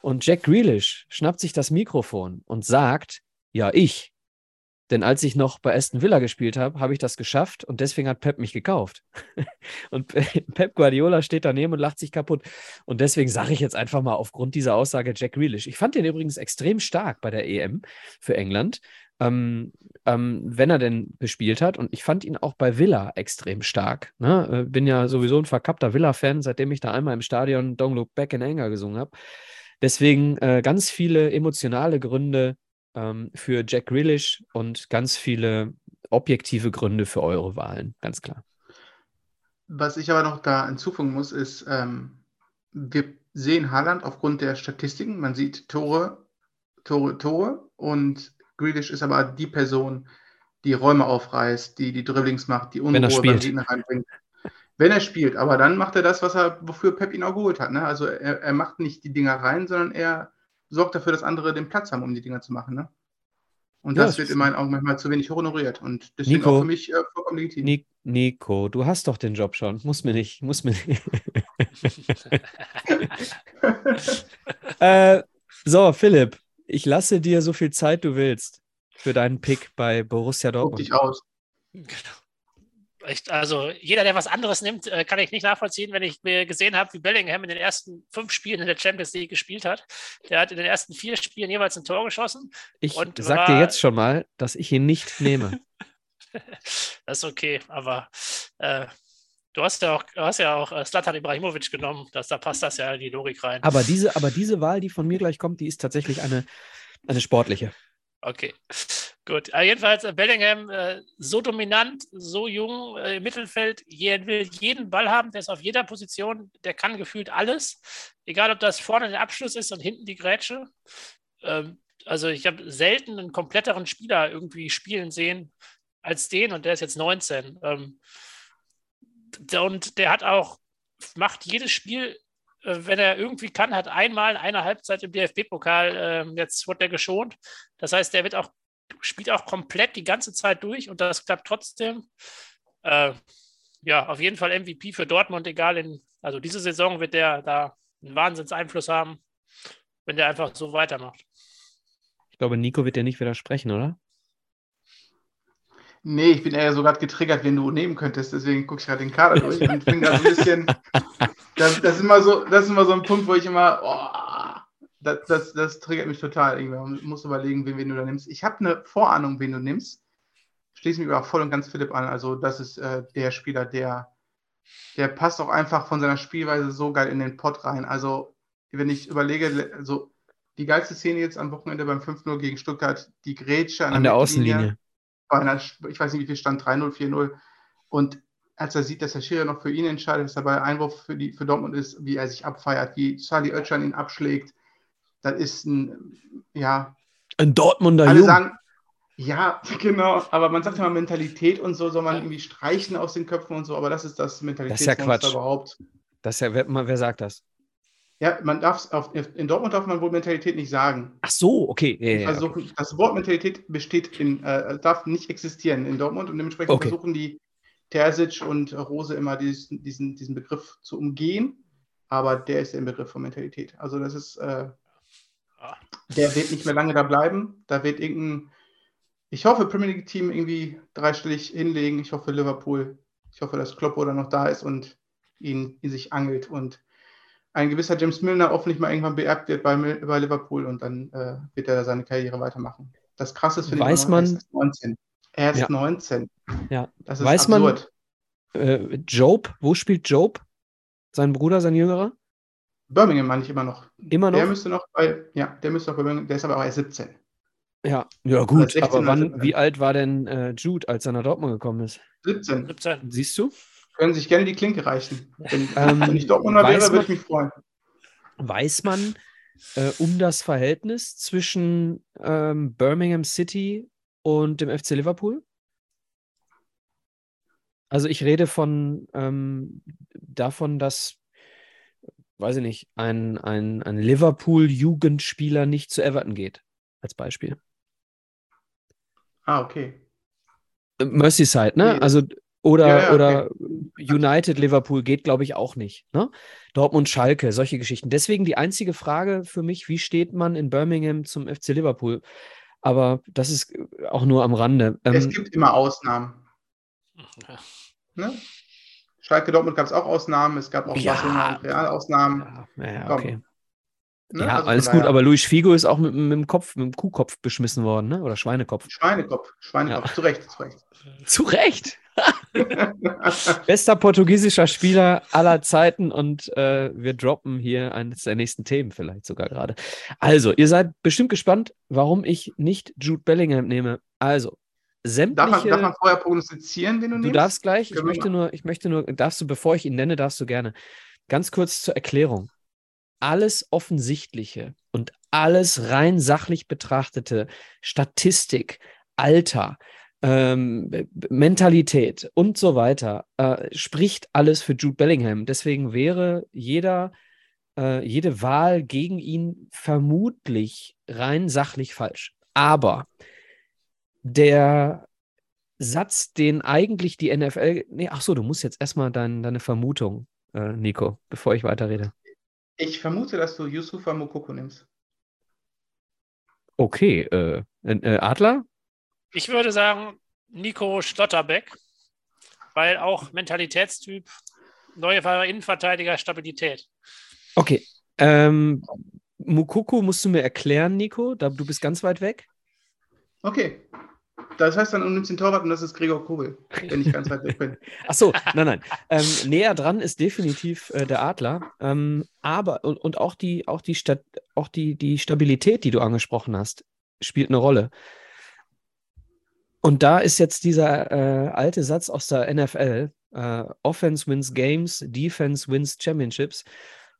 S1: Und Jack Grealish schnappt sich das Mikrofon und sagt, ja, ich. Denn als ich noch bei Aston Villa gespielt habe, habe ich das geschafft und deswegen hat Pep mich gekauft. und Pep Guardiola steht daneben und lacht sich kaputt. Und deswegen sage ich jetzt einfach mal aufgrund dieser Aussage Jack Grealish. Ich fand den übrigens extrem stark bei der EM für England, ähm, ähm, wenn er denn gespielt hat. Und ich fand ihn auch bei Villa extrem stark. Ne? Äh, bin ja sowieso ein verkappter Villa-Fan, seitdem ich da einmal im Stadion Don't Look Back in Anger gesungen habe. Deswegen äh, ganz viele emotionale Gründe, ähm, für Jack Grealish und ganz viele objektive Gründe für eure Wahlen, ganz klar.
S3: Was ich aber noch da hinzufügen muss, ist, ähm, wir sehen Haaland aufgrund der Statistiken. Man sieht Tore, Tore, Tore und Grealish ist aber die Person, die Räume aufreißt, die die Dribblings macht, die
S1: Unruhe beim
S3: Gegner reinbringt. Wenn er spielt, aber dann macht er das, was er, wofür Pep ihn auch geholt hat. Ne? Also er, er macht nicht die Dinger rein, sondern er sorgt dafür, dass andere den Platz haben, um die Dinger zu machen. Ne? Und das ja, wird in meinen Augen manchmal zu wenig honoriert. Und deswegen Nico, auch für mich äh, vollkommen legitim.
S1: Nico, du hast doch den Job schon. Muss mir nicht. Muss mir nicht. äh, so, Philipp, ich lasse dir so viel Zeit du willst für deinen Pick bei Borussia Dortmund. Guck
S3: dich aus.
S2: Genau ich, also jeder, der was anderes nimmt, äh, kann ich nicht nachvollziehen, wenn ich mir gesehen habe, wie Bellingham in den ersten fünf Spielen in der Champions League gespielt hat. Der hat in den ersten vier Spielen jeweils ein Tor geschossen.
S1: Ich sag dir jetzt schon mal, dass ich ihn nicht nehme.
S2: das ist okay, aber äh, du hast ja auch, hast ja auch Slatan äh, Ibrahimovic genommen. Das, da passt das ja in die Logik rein.
S1: Aber diese, aber diese Wahl, die von mir gleich kommt, die ist tatsächlich eine, eine sportliche.
S2: Okay. Gut, äh, jedenfalls äh, Bellingham äh, so dominant, so jung äh, im Mittelfeld, je, will jeden Ball haben, der ist auf jeder Position, der kann gefühlt alles, egal ob das vorne der Abschluss ist und hinten die Grätsche. Ähm, also ich habe selten einen kompletteren Spieler irgendwie spielen sehen als den und der ist jetzt 19. Ähm, und der hat auch, macht jedes Spiel wenn er irgendwie kann, hat einmal eine Halbzeit im DFB-Pokal, äh, jetzt wird er geschont. Das heißt, der wird auch spielt auch komplett die ganze Zeit durch und das klappt trotzdem. Äh, ja, auf jeden Fall MVP für Dortmund, egal in, also diese Saison wird der da einen Wahnsinnseinfluss haben, wenn der einfach so weitermacht.
S1: Ich glaube, Nico wird dir nicht widersprechen, oder?
S3: Nee, ich bin eher so gerade getriggert, wen du nehmen könntest, deswegen gucke ich gerade den Kader durch und bin da so ein bisschen. Das, das, ist immer so, das ist immer so ein Punkt, wo ich immer, oh, das, das, das triggert mich total. Man muss überlegen, wen, wen du da nimmst. Ich habe eine Vorahnung, wen du nimmst. Schließe mich aber voll und ganz Philipp an. Also, das ist äh, der Spieler, der, der passt auch einfach von seiner Spielweise so geil in den Pott rein. Also, wenn ich überlege, so die geilste Szene jetzt am Wochenende beim 5-0 gegen Stuttgart, die Grätsche
S1: an, an der, der Außenlinie.
S3: Einer, ich weiß nicht, wie viel stand, 3-0, 4-0. Und als er sieht, dass der Schiri noch für ihn entscheidet, dass er bei Einwurf für, die, für Dortmund ist, wie er sich abfeiert, wie Charlie Oetschan ihn abschlägt, das ist ein, ja.
S1: Ein Dortmunder
S3: Alle Jung. sagen, ja, genau, aber man sagt immer Mentalität und so, soll man irgendwie streichen aus den Köpfen und so, aber das ist das Mentalitätsmonster
S1: das ist ja Quatsch.
S3: überhaupt.
S1: Das ist ja, wer, wer sagt das?
S3: Ja, man darf in Dortmund darf man wohl Mentalität nicht sagen.
S1: Ach so, okay. Ja, ja,
S3: also
S1: okay.
S3: das Wort Mentalität besteht in, äh, darf nicht existieren in Dortmund und dementsprechend okay. versuchen die, Terzic und Rose immer diesen, diesen, diesen Begriff zu umgehen, aber der ist der Begriff von Mentalität. Also das ist, äh, der wird nicht mehr lange da bleiben. Da wird irgendein, ich hoffe, Premier League Team irgendwie dreistellig hinlegen. Ich hoffe, Liverpool. Ich hoffe, dass Kloppo dann noch da ist und ihn in sich angelt und ein gewisser James Milner hoffentlich mal irgendwann beerbt wird bei, bei Liverpool und dann äh, wird er da seine Karriere weitermachen. Das Krasse ist,
S1: finde Weiß ich, man, er
S3: ist 19. Er ist ja. 19.
S1: Ja. Das ist Weiß absurd. man, äh, Job, wo spielt Job? Sein Bruder, sein Jüngerer?
S3: Birmingham meine ich immer noch.
S1: Immer noch?
S3: Der müsste noch bei, ja, der müsste noch bei Birmingham, der ist aber auch erst 17.
S1: Ja, ja gut, aber wann, wie alt war denn äh, Jude, als er nach Dortmund gekommen ist?
S3: 17.
S1: 17. Siehst du?
S3: Können sich gerne die Klinke reichen. Wenn, ähm, wenn ich Dortmunder wäre, würde ich mich freuen.
S1: Weiß man äh, um das Verhältnis zwischen ähm, Birmingham City und dem FC Liverpool? Also ich rede von ähm, davon, dass, weiß ich nicht, ein, ein, ein Liverpool-Jugendspieler nicht zu Everton geht, als Beispiel.
S3: Ah, okay.
S1: Merseyside, ne? Also oder, ja, ja, oder okay. United Liverpool geht, glaube ich, auch nicht. Ne? Dortmund Schalke, solche Geschichten. Deswegen die einzige Frage für mich, wie steht man in Birmingham zum FC Liverpool? Aber das ist auch nur am Rande.
S3: Ähm, es gibt immer Ausnahmen. Ja. Ne? Schalke Dortmund gab es auch Ausnahmen, es gab auch
S1: ja.
S3: Real Ausnahmen.
S1: Ja, okay. Ne? Ja, also alles gut, aber Luis Figo ist auch mit, mit, dem Kopf, mit dem Kuhkopf beschmissen worden, ne? Oder Schweinekopf.
S3: Schweinekopf, Schweinekopf, ja. zu Recht, zu Recht.
S1: zu Recht. Bester portugiesischer Spieler aller Zeiten und äh, wir droppen hier eines der nächsten Themen vielleicht sogar gerade. Also, ihr seid bestimmt gespannt, warum ich nicht Jude Bellingham nehme. Also, sämtliche...
S3: Darf man, darf man vorher prognostizieren,
S1: wen du, du nimmst? Du darfst gleich, ich möchte, nur, ich möchte nur, darfst du, bevor ich ihn nenne, darfst du gerne. Ganz kurz zur Erklärung. Alles Offensichtliche und alles rein sachlich betrachtete, Statistik, Alter, ähm, Mentalität und so weiter, äh, spricht alles für Jude Bellingham. Deswegen wäre jeder, äh, jede Wahl gegen ihn vermutlich rein sachlich falsch. Aber der Satz, den eigentlich die NFL. Nee, ach so, du musst jetzt erstmal dein, deine Vermutung, äh, Nico, bevor ich weiterrede.
S3: Ich vermute, dass du Yusufa Mokoko nimmst.
S1: Okay, äh, äh, Adler?
S2: Ich würde sagen, Nico Stotterbeck, weil auch Mentalitätstyp, neue Innenverteidiger, Stabilität.
S1: Okay. Ähm, Mukoko musst du mir erklären, Nico. Da, du bist ganz weit weg.
S3: Okay. Das heißt dann, du nimmst den Torwart und das ist Gregor Kobel, wenn ich ganz weit weg bin.
S1: Ach so, nein, nein. Ähm, näher dran ist definitiv äh, der Adler. Ähm, aber, und, und auch, die, auch, die, Stat auch die, die Stabilität, die du angesprochen hast, spielt eine Rolle. Und da ist jetzt dieser äh, alte Satz aus der NFL: äh, Offense wins Games, Defense wins Championships.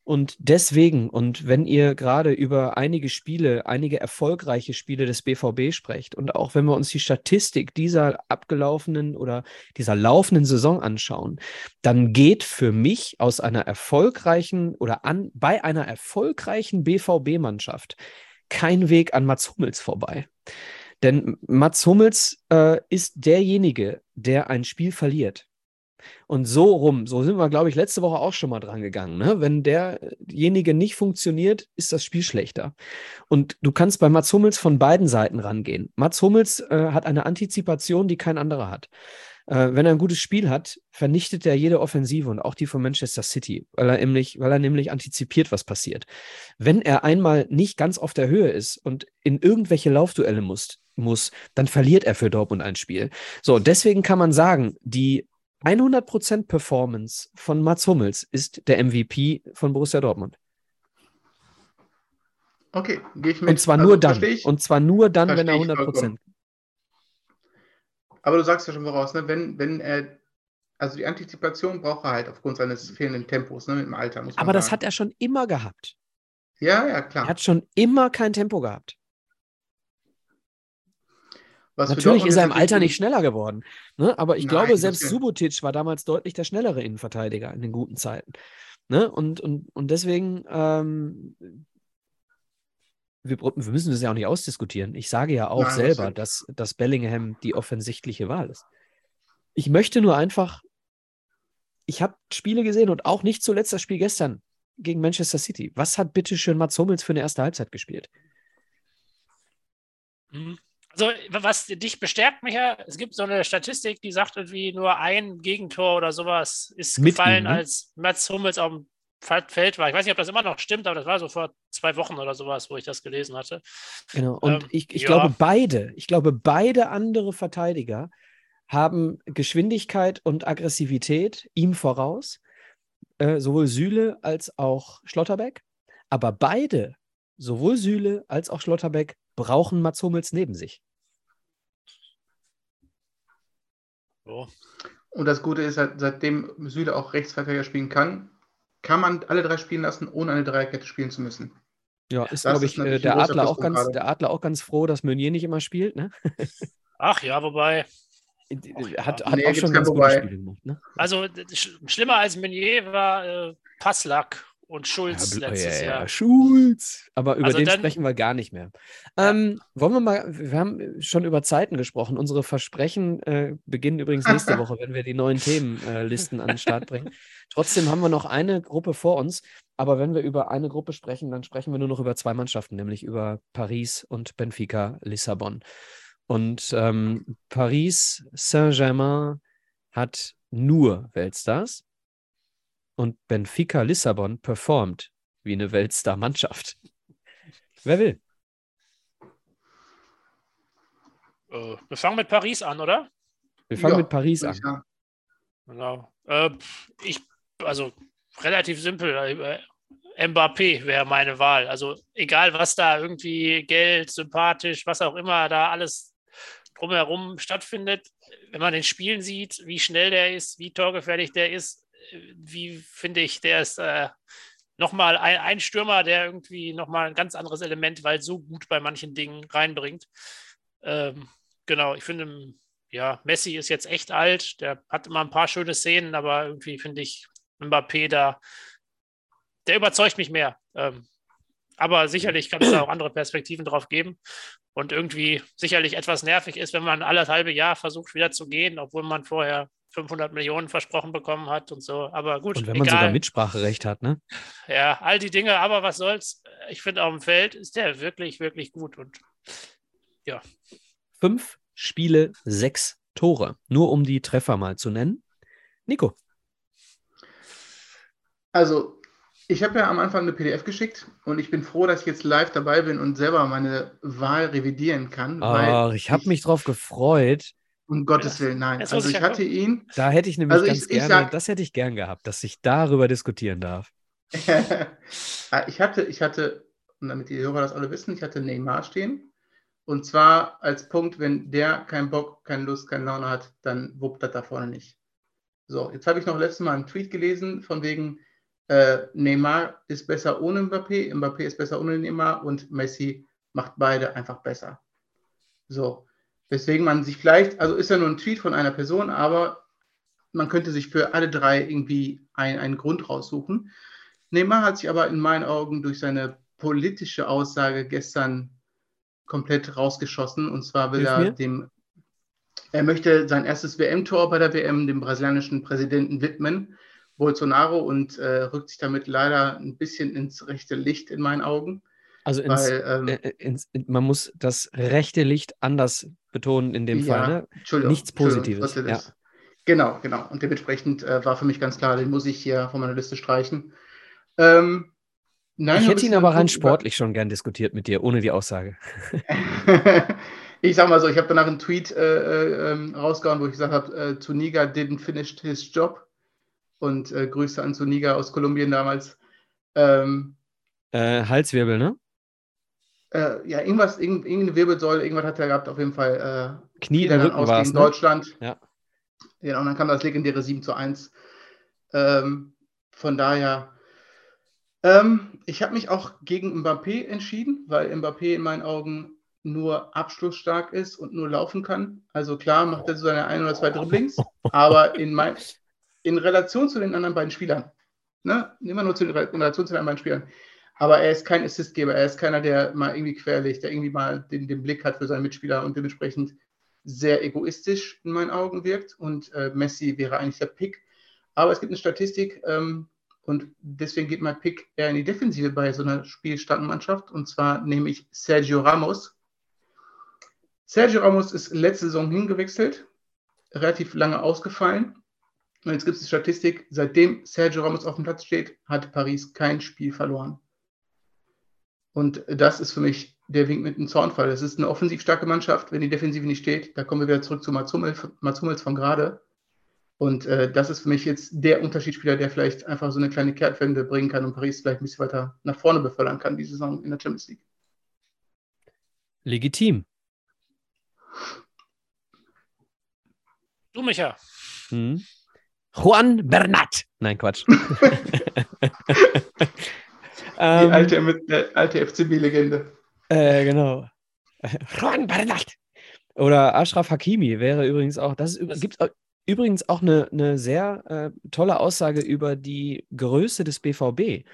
S1: Und deswegen, und wenn ihr gerade über einige Spiele, einige erfolgreiche Spiele des BVB sprecht, und auch wenn wir uns die Statistik dieser abgelaufenen oder dieser laufenden Saison anschauen, dann geht für mich aus einer erfolgreichen oder an, bei einer erfolgreichen BVB-Mannschaft kein Weg an Mats Hummels vorbei. Denn Mats Hummels äh, ist derjenige, der ein Spiel verliert. Und so rum, so sind wir, glaube ich, letzte Woche auch schon mal dran gegangen. Ne? Wenn derjenige nicht funktioniert, ist das Spiel schlechter. Und du kannst bei Mats Hummels von beiden Seiten rangehen. Mats Hummels äh, hat eine Antizipation, die kein anderer hat. Äh, wenn er ein gutes Spiel hat, vernichtet er jede Offensive und auch die von Manchester City, weil er nämlich, weil er nämlich antizipiert, was passiert. Wenn er einmal nicht ganz auf der Höhe ist und in irgendwelche Laufduelle muss, muss, dann verliert er für Dortmund ein Spiel. So, deswegen kann man sagen, die 100% Performance von Mats Hummels ist der MVP von Borussia Dortmund.
S3: Okay, gehe ich mit.
S1: Und zwar also, nur dann. Und zwar nur dann, wenn er 100%. Vollkommen.
S3: Aber du sagst ja schon voraus, ne? wenn, wenn er, also die Antizipation braucht er halt aufgrund seines fehlenden Tempos, ne? mit dem Alter.
S1: Muss man Aber sagen. das hat er schon immer gehabt.
S3: Ja, ja, klar.
S1: Er hat schon immer kein Tempo gehabt. Was Natürlich ist er im Alter nicht schneller geworden. Ne? Aber ich Nein, glaube, selbst Subotic war damals deutlich der schnellere Innenverteidiger in den guten Zeiten. Ne? Und, und, und deswegen, ähm, wir, wir, müssen das ja auch nicht ausdiskutieren. Ich sage ja auch Nein, selber, dass, dass Bellingham die offensichtliche Wahl ist. Ich möchte nur einfach, ich habe Spiele gesehen und auch nicht zuletzt das Spiel gestern gegen Manchester City. Was hat bitte schön Mats Hummels für eine erste Halbzeit gespielt?
S2: Mhm. Also, was dich bestärkt, Micha, es gibt so eine Statistik, die sagt irgendwie nur ein Gegentor oder sowas ist Mit gefallen, ihm, ne? als Mats Hummels auf dem Feld war. Ich weiß nicht, ob das immer noch stimmt, aber das war so vor zwei Wochen oder sowas, wo ich das gelesen hatte.
S1: Genau. Und ähm, ich, ich ja. glaube, beide, ich glaube, beide andere Verteidiger haben Geschwindigkeit und Aggressivität ihm voraus, äh, sowohl Süle als auch Schlotterbeck. Aber beide, sowohl Süle als auch Schlotterbeck, brauchen Mats Hummels neben sich.
S3: Oh. Und das Gute ist, seitdem Süle auch Rechtsverteidiger spielen kann, kann man alle drei spielen lassen, ohne eine Dreierkette spielen zu müssen.
S1: Ja, ist, glaube ich, äh, der, Adler auch ganz, der Adler auch ganz froh, dass Meunier nicht immer spielt, ne?
S2: Ach ja, wobei.
S1: Hat, hat nee, auch schon ganz gute Spiele gemacht, ne?
S2: Also schlimmer als Meunier war äh, Passlack und Schulz ja, letztes ja, ja. Jahr.
S1: Schulz. Aber über also den dann, sprechen wir gar nicht mehr. Ähm, wollen wir mal, wir haben schon über Zeiten gesprochen. Unsere Versprechen äh, beginnen übrigens nächste Woche, wenn wir die neuen Themenlisten äh, an den Start bringen. Trotzdem haben wir noch eine Gruppe vor uns. Aber wenn wir über eine Gruppe sprechen, dann sprechen wir nur noch über zwei Mannschaften, nämlich über Paris und Benfica Lissabon. Und ähm, Paris Saint-Germain hat nur Weltstars und Benfica Lissabon performt wie eine Weltstar-Mannschaft. Wer will?
S2: Äh, wir fangen mit Paris an, oder?
S1: Wir fangen ja, mit Paris an. Ja.
S2: Genau. Äh, ich, also relativ simpel. Äh, Mbappé wäre meine Wahl. Also egal, was da irgendwie Geld, sympathisch, was auch immer da alles drumherum stattfindet, wenn man den Spielen sieht, wie schnell der ist, wie torgefährlich der ist, wie finde ich, der ist äh, nochmal ein, ein Stürmer, der irgendwie nochmal ein ganz anderes Element, weil so gut bei manchen Dingen reinbringt. Ähm, genau, ich finde, ja, Messi ist jetzt echt alt, der hat immer ein paar schöne Szenen, aber irgendwie finde ich Mbappé da, der überzeugt mich mehr. Ähm, aber sicherlich kann es da auch andere Perspektiven drauf geben und irgendwie sicherlich etwas nervig ist, wenn man alles halbe Jahr versucht wieder zu gehen, obwohl man vorher 500 Millionen versprochen bekommen hat und so. Aber gut.
S1: Und wenn man egal. sogar Mitspracherecht hat, ne?
S2: Ja, all die Dinge, aber was soll's. Ich finde, auf dem Feld ist der wirklich, wirklich gut und ja.
S1: Fünf Spiele, sechs Tore. Nur um die Treffer mal zu nennen. Nico.
S3: Also, ich habe ja am Anfang eine PDF geschickt und ich bin froh, dass ich jetzt live dabei bin und selber meine Wahl revidieren kann.
S1: Oh, ich habe mich drauf gefreut.
S3: Um Gottes Willen, nein. Also ich hatte ihn.
S1: Da hätte ich nämlich also ganz ich, gerne, ich sag, das hätte ich gern gehabt, dass ich darüber diskutieren darf.
S3: Ah, ich hatte, ich hatte, und damit die Hörer das alle wissen, ich hatte Neymar stehen. Und zwar als Punkt, wenn der keinen Bock, keine Lust, keine Laune hat, dann wuppt das da vorne nicht. So, jetzt habe ich noch letztes Mal einen Tweet gelesen, von wegen äh, Neymar ist besser ohne Mbappé, Mbappé ist besser ohne Neymar und Messi macht beide einfach besser. So, Weswegen man sich vielleicht, also ist ja nur ein Tweet von einer Person, aber man könnte sich für alle drei irgendwie ein, einen Grund raussuchen. Neymar hat sich aber in meinen Augen durch seine politische Aussage gestern komplett rausgeschossen. Und zwar will Hilf er mir? dem, er möchte sein erstes WM-Tor bei der WM dem brasilianischen Präsidenten widmen, Bolsonaro, und äh, rückt sich damit leider ein bisschen ins rechte Licht in meinen Augen.
S1: Also ins, weil, ähm, äh, ins, man muss das rechte Licht anders betonen in dem ja, Fall. Ne? Entschuldigung, Nichts Positives. Ja.
S3: Genau, genau. Und dementsprechend äh, war für mich ganz klar, den muss ich hier von meiner Liste streichen. Ähm,
S1: nein, ich hätte ihn aber rein sportlich schon gern diskutiert mit dir, ohne die Aussage.
S3: ich sag mal so, ich habe danach einen Tweet äh, äh, ähm, rausgehauen, wo ich gesagt habe, äh, Zuniga didn't finish his job. Und äh, Grüße an Zuniga aus Kolumbien damals. Ähm,
S1: äh, Halswirbel, ne?
S3: Äh, ja, irgendwas, irgendeine Wirbelsäule, irgendwas hat er gehabt, auf jeden Fall.
S1: Äh, Knie in Rücken aus gegen
S3: ne? Deutschland.
S1: Ja.
S3: ja. Und dann kam das legendäre 7 zu 1. Ähm, von daher, ähm, ich habe mich auch gegen Mbappé entschieden, weil Mbappé in meinen Augen nur abschlussstark ist und nur laufen kann. Also klar macht er so seine ein oder zwei Dribblings, aber in, mein, in Relation zu den anderen beiden Spielern, ne, immer nur zu, in Relation zu den anderen beiden Spielern, aber er ist kein Assistgeber, er ist keiner, der mal irgendwie querlegt, der irgendwie mal den, den Blick hat für seinen Mitspieler und dementsprechend sehr egoistisch in meinen Augen wirkt und äh, Messi wäre eigentlich der Pick. Aber es gibt eine Statistik ähm, und deswegen geht mein Pick eher in die Defensive bei so einer spielstarken Mannschaft und zwar nehme ich Sergio Ramos. Sergio Ramos ist letzte Saison hingewechselt, relativ lange ausgefallen. Und jetzt gibt es die Statistik, seitdem Sergio Ramos auf dem Platz steht, hat Paris kein Spiel verloren. Und das ist für mich der Wink mit dem Zornfall. Das ist eine offensiv starke Mannschaft. Wenn die Defensive nicht steht, da kommen wir wieder zurück zu Mats Hummels, Mats Hummels von gerade. Und äh, das ist für mich jetzt der Unterschiedsspieler, der vielleicht einfach so eine kleine Kehrtwende bringen kann und Paris vielleicht ein bisschen weiter nach vorne befördern kann, die Saison in der Champions League.
S1: Legitim.
S2: Du, Micha. Hm.
S1: Juan Bernat. Nein, Quatsch.
S3: Die ähm, alte, äh, alte FCB-Legende.
S1: Äh, genau. Juan Bernat. Oder Ashraf Hakimi wäre übrigens auch, das gibt übrigens auch eine, eine sehr äh, tolle Aussage über die Größe des BVB.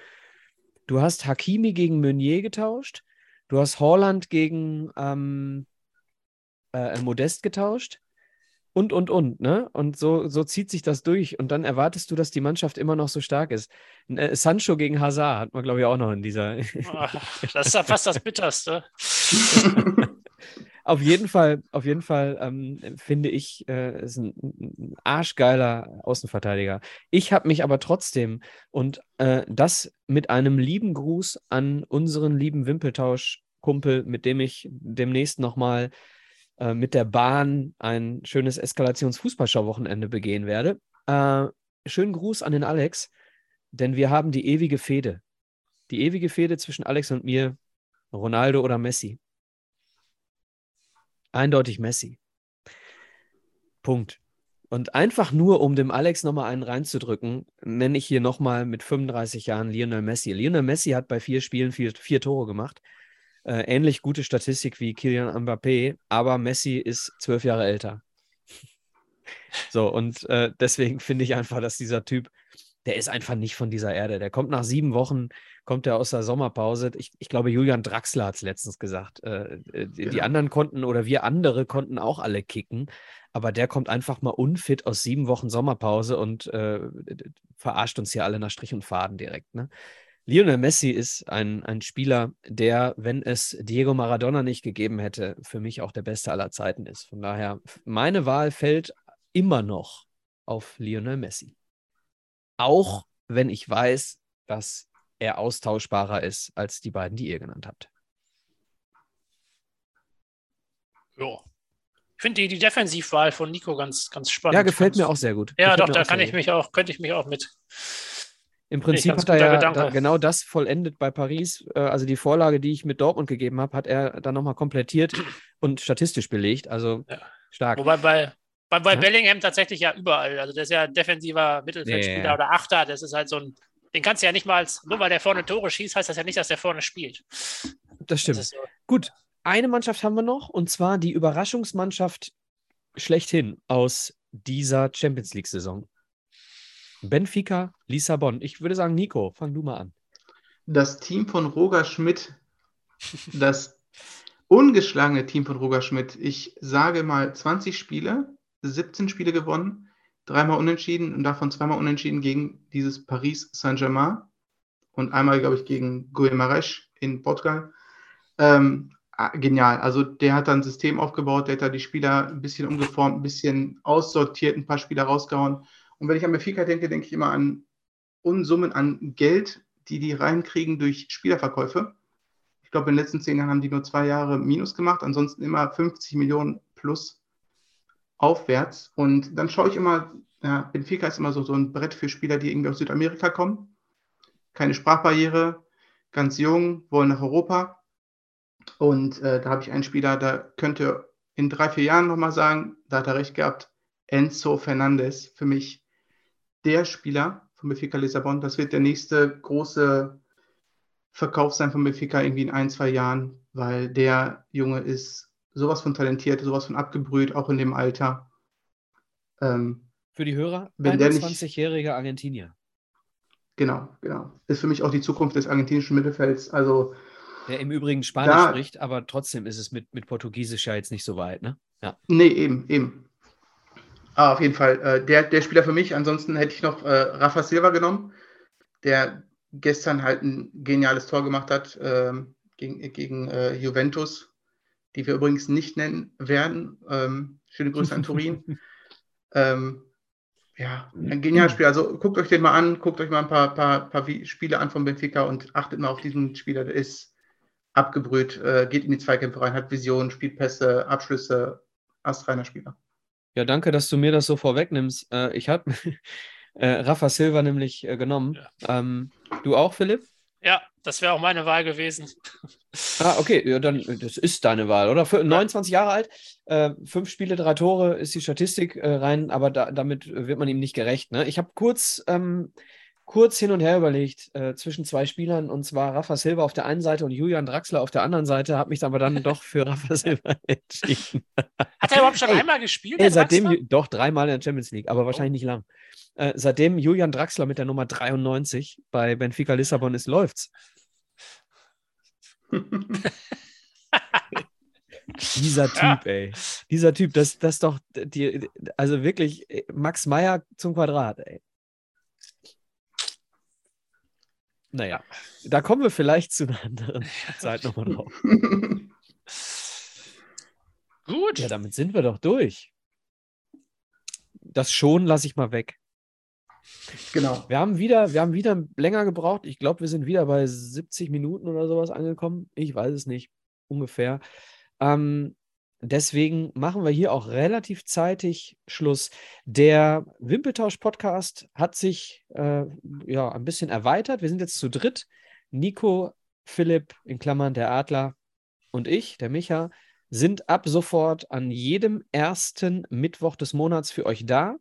S1: Du hast Hakimi gegen Meunier getauscht, du hast Holland gegen ähm, äh, Modest getauscht und, und, und, ne? Und so, so zieht sich das durch. Und dann erwartest du, dass die Mannschaft immer noch so stark ist. Äh, Sancho gegen Hazard hat man, glaube ich, auch noch in dieser.
S2: das ist ja fast das Bitterste.
S1: auf jeden Fall, auf jeden Fall ähm, finde ich, äh, ist ein, ein arschgeiler Außenverteidiger. Ich habe mich aber trotzdem und äh, das mit einem lieben Gruß an unseren lieben Wimpeltausch-Kumpel, mit dem ich demnächst nochmal äh, mit der Bahn ein schönes Eskalations-Fußballschau-Wochenende begehen werde. Äh, schönen Gruß an den Alex, denn wir haben die ewige Fehde. Die ewige Fehde zwischen Alex und mir, Ronaldo oder Messi. Eindeutig Messi. Punkt. Und einfach nur, um dem Alex nochmal einen reinzudrücken, nenne ich hier nochmal mit 35 Jahren Lionel Messi. Lionel Messi hat bei vier Spielen vier, vier Tore gemacht. Äh, ähnlich gute Statistik wie Kylian Mbappé, aber Messi ist zwölf Jahre älter. so, und äh, deswegen finde ich einfach, dass dieser Typ, der ist einfach nicht von dieser Erde. Der kommt nach sieben Wochen, kommt er aus der Sommerpause. Ich, ich glaube, Julian Draxler hat es letztens gesagt. Äh, äh die, genau. die anderen konnten oder wir andere konnten auch alle kicken, aber der kommt einfach mal unfit aus sieben Wochen Sommerpause und äh, verarscht uns hier alle nach Strich und Faden direkt. Ne? Lionel Messi ist ein, ein Spieler, der, wenn es Diego Maradona nicht gegeben hätte, für mich auch der beste aller Zeiten ist. Von daher, meine Wahl fällt immer noch auf Lionel Messi. Auch wenn ich weiß, dass er austauschbarer ist als die beiden, die ihr genannt habt.
S2: Ja. Ich finde die, die Defensivwahl von Nico ganz, ganz spannend.
S1: Ja, gefällt mir auch sehr gut.
S2: Ja,
S1: gefällt
S2: doch, da kann ich mich auch, könnte ich mich auch mit
S1: im Prinzip hat er ja da genau das vollendet bei Paris. Äh, also die Vorlage, die ich mit Dortmund gegeben habe, hat er dann nochmal komplettiert und statistisch belegt. Also ja. stark.
S2: Wobei bei, bei, bei ja? Bellingham tatsächlich ja überall. Also der ist ja defensiver Mittelfeldspieler ja. oder Achter. Das ist halt so ein, den kannst du ja nicht mal, als, nur weil der vorne Tore schießt, heißt das ja nicht, dass der vorne spielt.
S1: Das stimmt. Das so. Gut, eine Mannschaft haben wir noch und zwar die Überraschungsmannschaft schlechthin aus dieser Champions League-Saison. Benfica, Lissabon. Ich würde sagen, Nico, fang du mal an.
S3: Das Team von Roger Schmidt, das ungeschlagene Team von Roger Schmidt. Ich sage mal 20 Spiele, 17 Spiele gewonnen, dreimal unentschieden und davon zweimal unentschieden gegen dieses Paris Saint-Germain und einmal, glaube ich, gegen Guimarães in Portugal. Ähm, ah, genial. Also der hat da ein System aufgebaut, der hat da die Spieler ein bisschen umgeformt, ein bisschen aussortiert, ein paar Spieler rausgehauen und wenn ich an Benfica denke, denke ich immer an Unsummen an Geld, die die reinkriegen durch Spielerverkäufe. Ich glaube, in den letzten zehn Jahren haben die nur zwei Jahre Minus gemacht, ansonsten immer 50 Millionen plus aufwärts. Und dann schaue ich immer, ja, Benfica ist immer so, so ein Brett für Spieler, die irgendwie aus Südamerika kommen. Keine Sprachbarriere, ganz jung, wollen nach Europa. Und äh, da habe ich einen Spieler, da könnte in drei, vier Jahren nochmal sagen, da hat er recht gehabt, Enzo Fernandes für mich der Spieler von Benfica Lissabon. Das wird der nächste große Verkauf sein von Benfica irgendwie in ein, zwei Jahren, weil der Junge ist sowas von talentiert, sowas von abgebrüht, auch in dem Alter.
S1: Ähm, für die Hörer, 21-jähriger Argentinier.
S3: Genau, genau. Ist für mich auch die Zukunft des argentinischen Mittelfelds. Also
S1: der im Übrigen Spanisch da, spricht, aber trotzdem ist es mit, mit Portugiesisch ja jetzt nicht so weit, ne?
S3: Ja. Nee, eben, eben. Ah, auf jeden Fall. Äh, der, der Spieler für mich. Ansonsten hätte ich noch äh, Rafa Silva genommen, der gestern halt ein geniales Tor gemacht hat äh, gegen, gegen äh, Juventus, die wir übrigens nicht nennen werden. Ähm, schöne Grüße an Turin. ähm, ja, ein geniales Spiel. Also guckt euch den mal an, guckt euch mal ein paar, paar, paar Spiele an von Benfica und achtet mal auf diesen Spieler. Der ist abgebrüht, äh, geht in die Zweikämpfe rein, hat Visionen, spielt Pässe, Abschlüsse, astreiner Spieler.
S1: Ja, danke, dass du mir das so vorwegnimmst. Äh, ich habe äh, Rafa Silva nämlich äh, genommen. Ja. Ähm, du auch, Philipp?
S2: Ja, das wäre auch meine Wahl gewesen.
S1: Ah, okay, ja, dann das ist deine Wahl, oder? Für, 29 Jahre alt, äh, fünf Spiele, drei Tore ist die Statistik äh, rein, aber da, damit wird man ihm nicht gerecht. Ne? Ich habe kurz ähm, kurz hin und her überlegt äh, zwischen zwei Spielern und zwar Rafa Silva auf der einen Seite und Julian Draxler auf der anderen Seite, habe mich aber dann doch für Rafa Silva entschieden.
S2: Hat er überhaupt schon ey, einmal gespielt?
S1: Ey, seitdem, doch dreimal in der Champions League, aber wahrscheinlich oh. nicht lang. Äh, seitdem Julian Draxler mit der Nummer 93 bei Benfica Lissabon ist, läuft's. Dieser Typ, ja. ey. Dieser Typ, das, das doch die, also wirklich Max Meyer zum Quadrat, ey. Naja, da kommen wir vielleicht zu einer anderen Zeit nochmal drauf. Gut. Ja, damit sind wir doch durch. Das schon lasse ich mal weg. Genau. Wir haben wieder, wir haben wieder länger gebraucht. Ich glaube, wir sind wieder bei 70 Minuten oder sowas angekommen. Ich weiß es nicht. Ungefähr. Ähm, Deswegen machen wir hier auch relativ zeitig Schluss. Der Wimpeltausch-Podcast hat sich äh, ja ein bisschen erweitert. Wir sind jetzt zu dritt. Nico, Philipp, in Klammern der Adler und ich, der Micha, sind ab sofort an jedem ersten Mittwoch des Monats für euch da.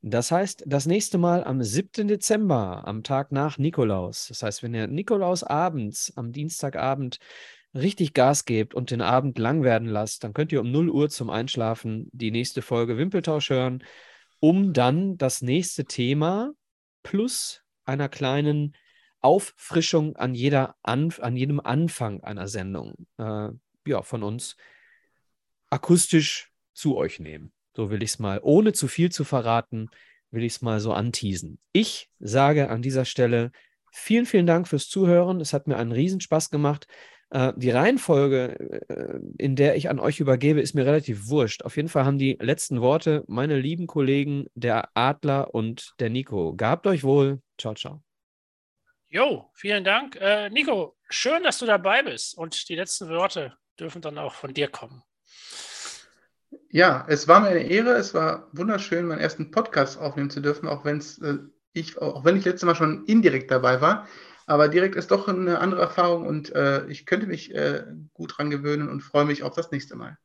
S1: Das heißt, das nächste Mal am 7. Dezember, am Tag nach Nikolaus. Das heißt, wenn ihr Nikolaus abends, am Dienstagabend richtig Gas gebt und den Abend lang werden lasst, dann könnt ihr um 0 Uhr zum Einschlafen die nächste Folge Wimpeltausch hören, um dann das nächste Thema plus einer kleinen Auffrischung an, jeder Anf an jedem Anfang einer Sendung äh, ja, von uns akustisch zu euch nehmen. So will ich es mal, ohne zu viel zu verraten, will ich es mal so anteasen. Ich sage an dieser Stelle vielen, vielen Dank fürs Zuhören. Es hat mir einen Riesenspaß gemacht. Äh, die Reihenfolge, äh, in der ich an euch übergebe, ist mir relativ wurscht. Auf jeden Fall haben die letzten Worte meine lieben Kollegen, der Adler und der Nico. Gehabt euch wohl. Ciao, ciao.
S2: Jo, vielen Dank. Äh, Nico, schön, dass du dabei bist und die letzten Worte dürfen dann auch von dir kommen.
S3: Ja, es war mir eine Ehre. Es war wunderschön, meinen ersten Podcast aufnehmen zu dürfen, auch, wenn's, äh, ich, auch wenn ich letztes Mal schon indirekt dabei war. Aber direkt ist doch eine andere Erfahrung und äh, ich könnte mich äh, gut dran gewöhnen und freue mich auf das nächste Mal.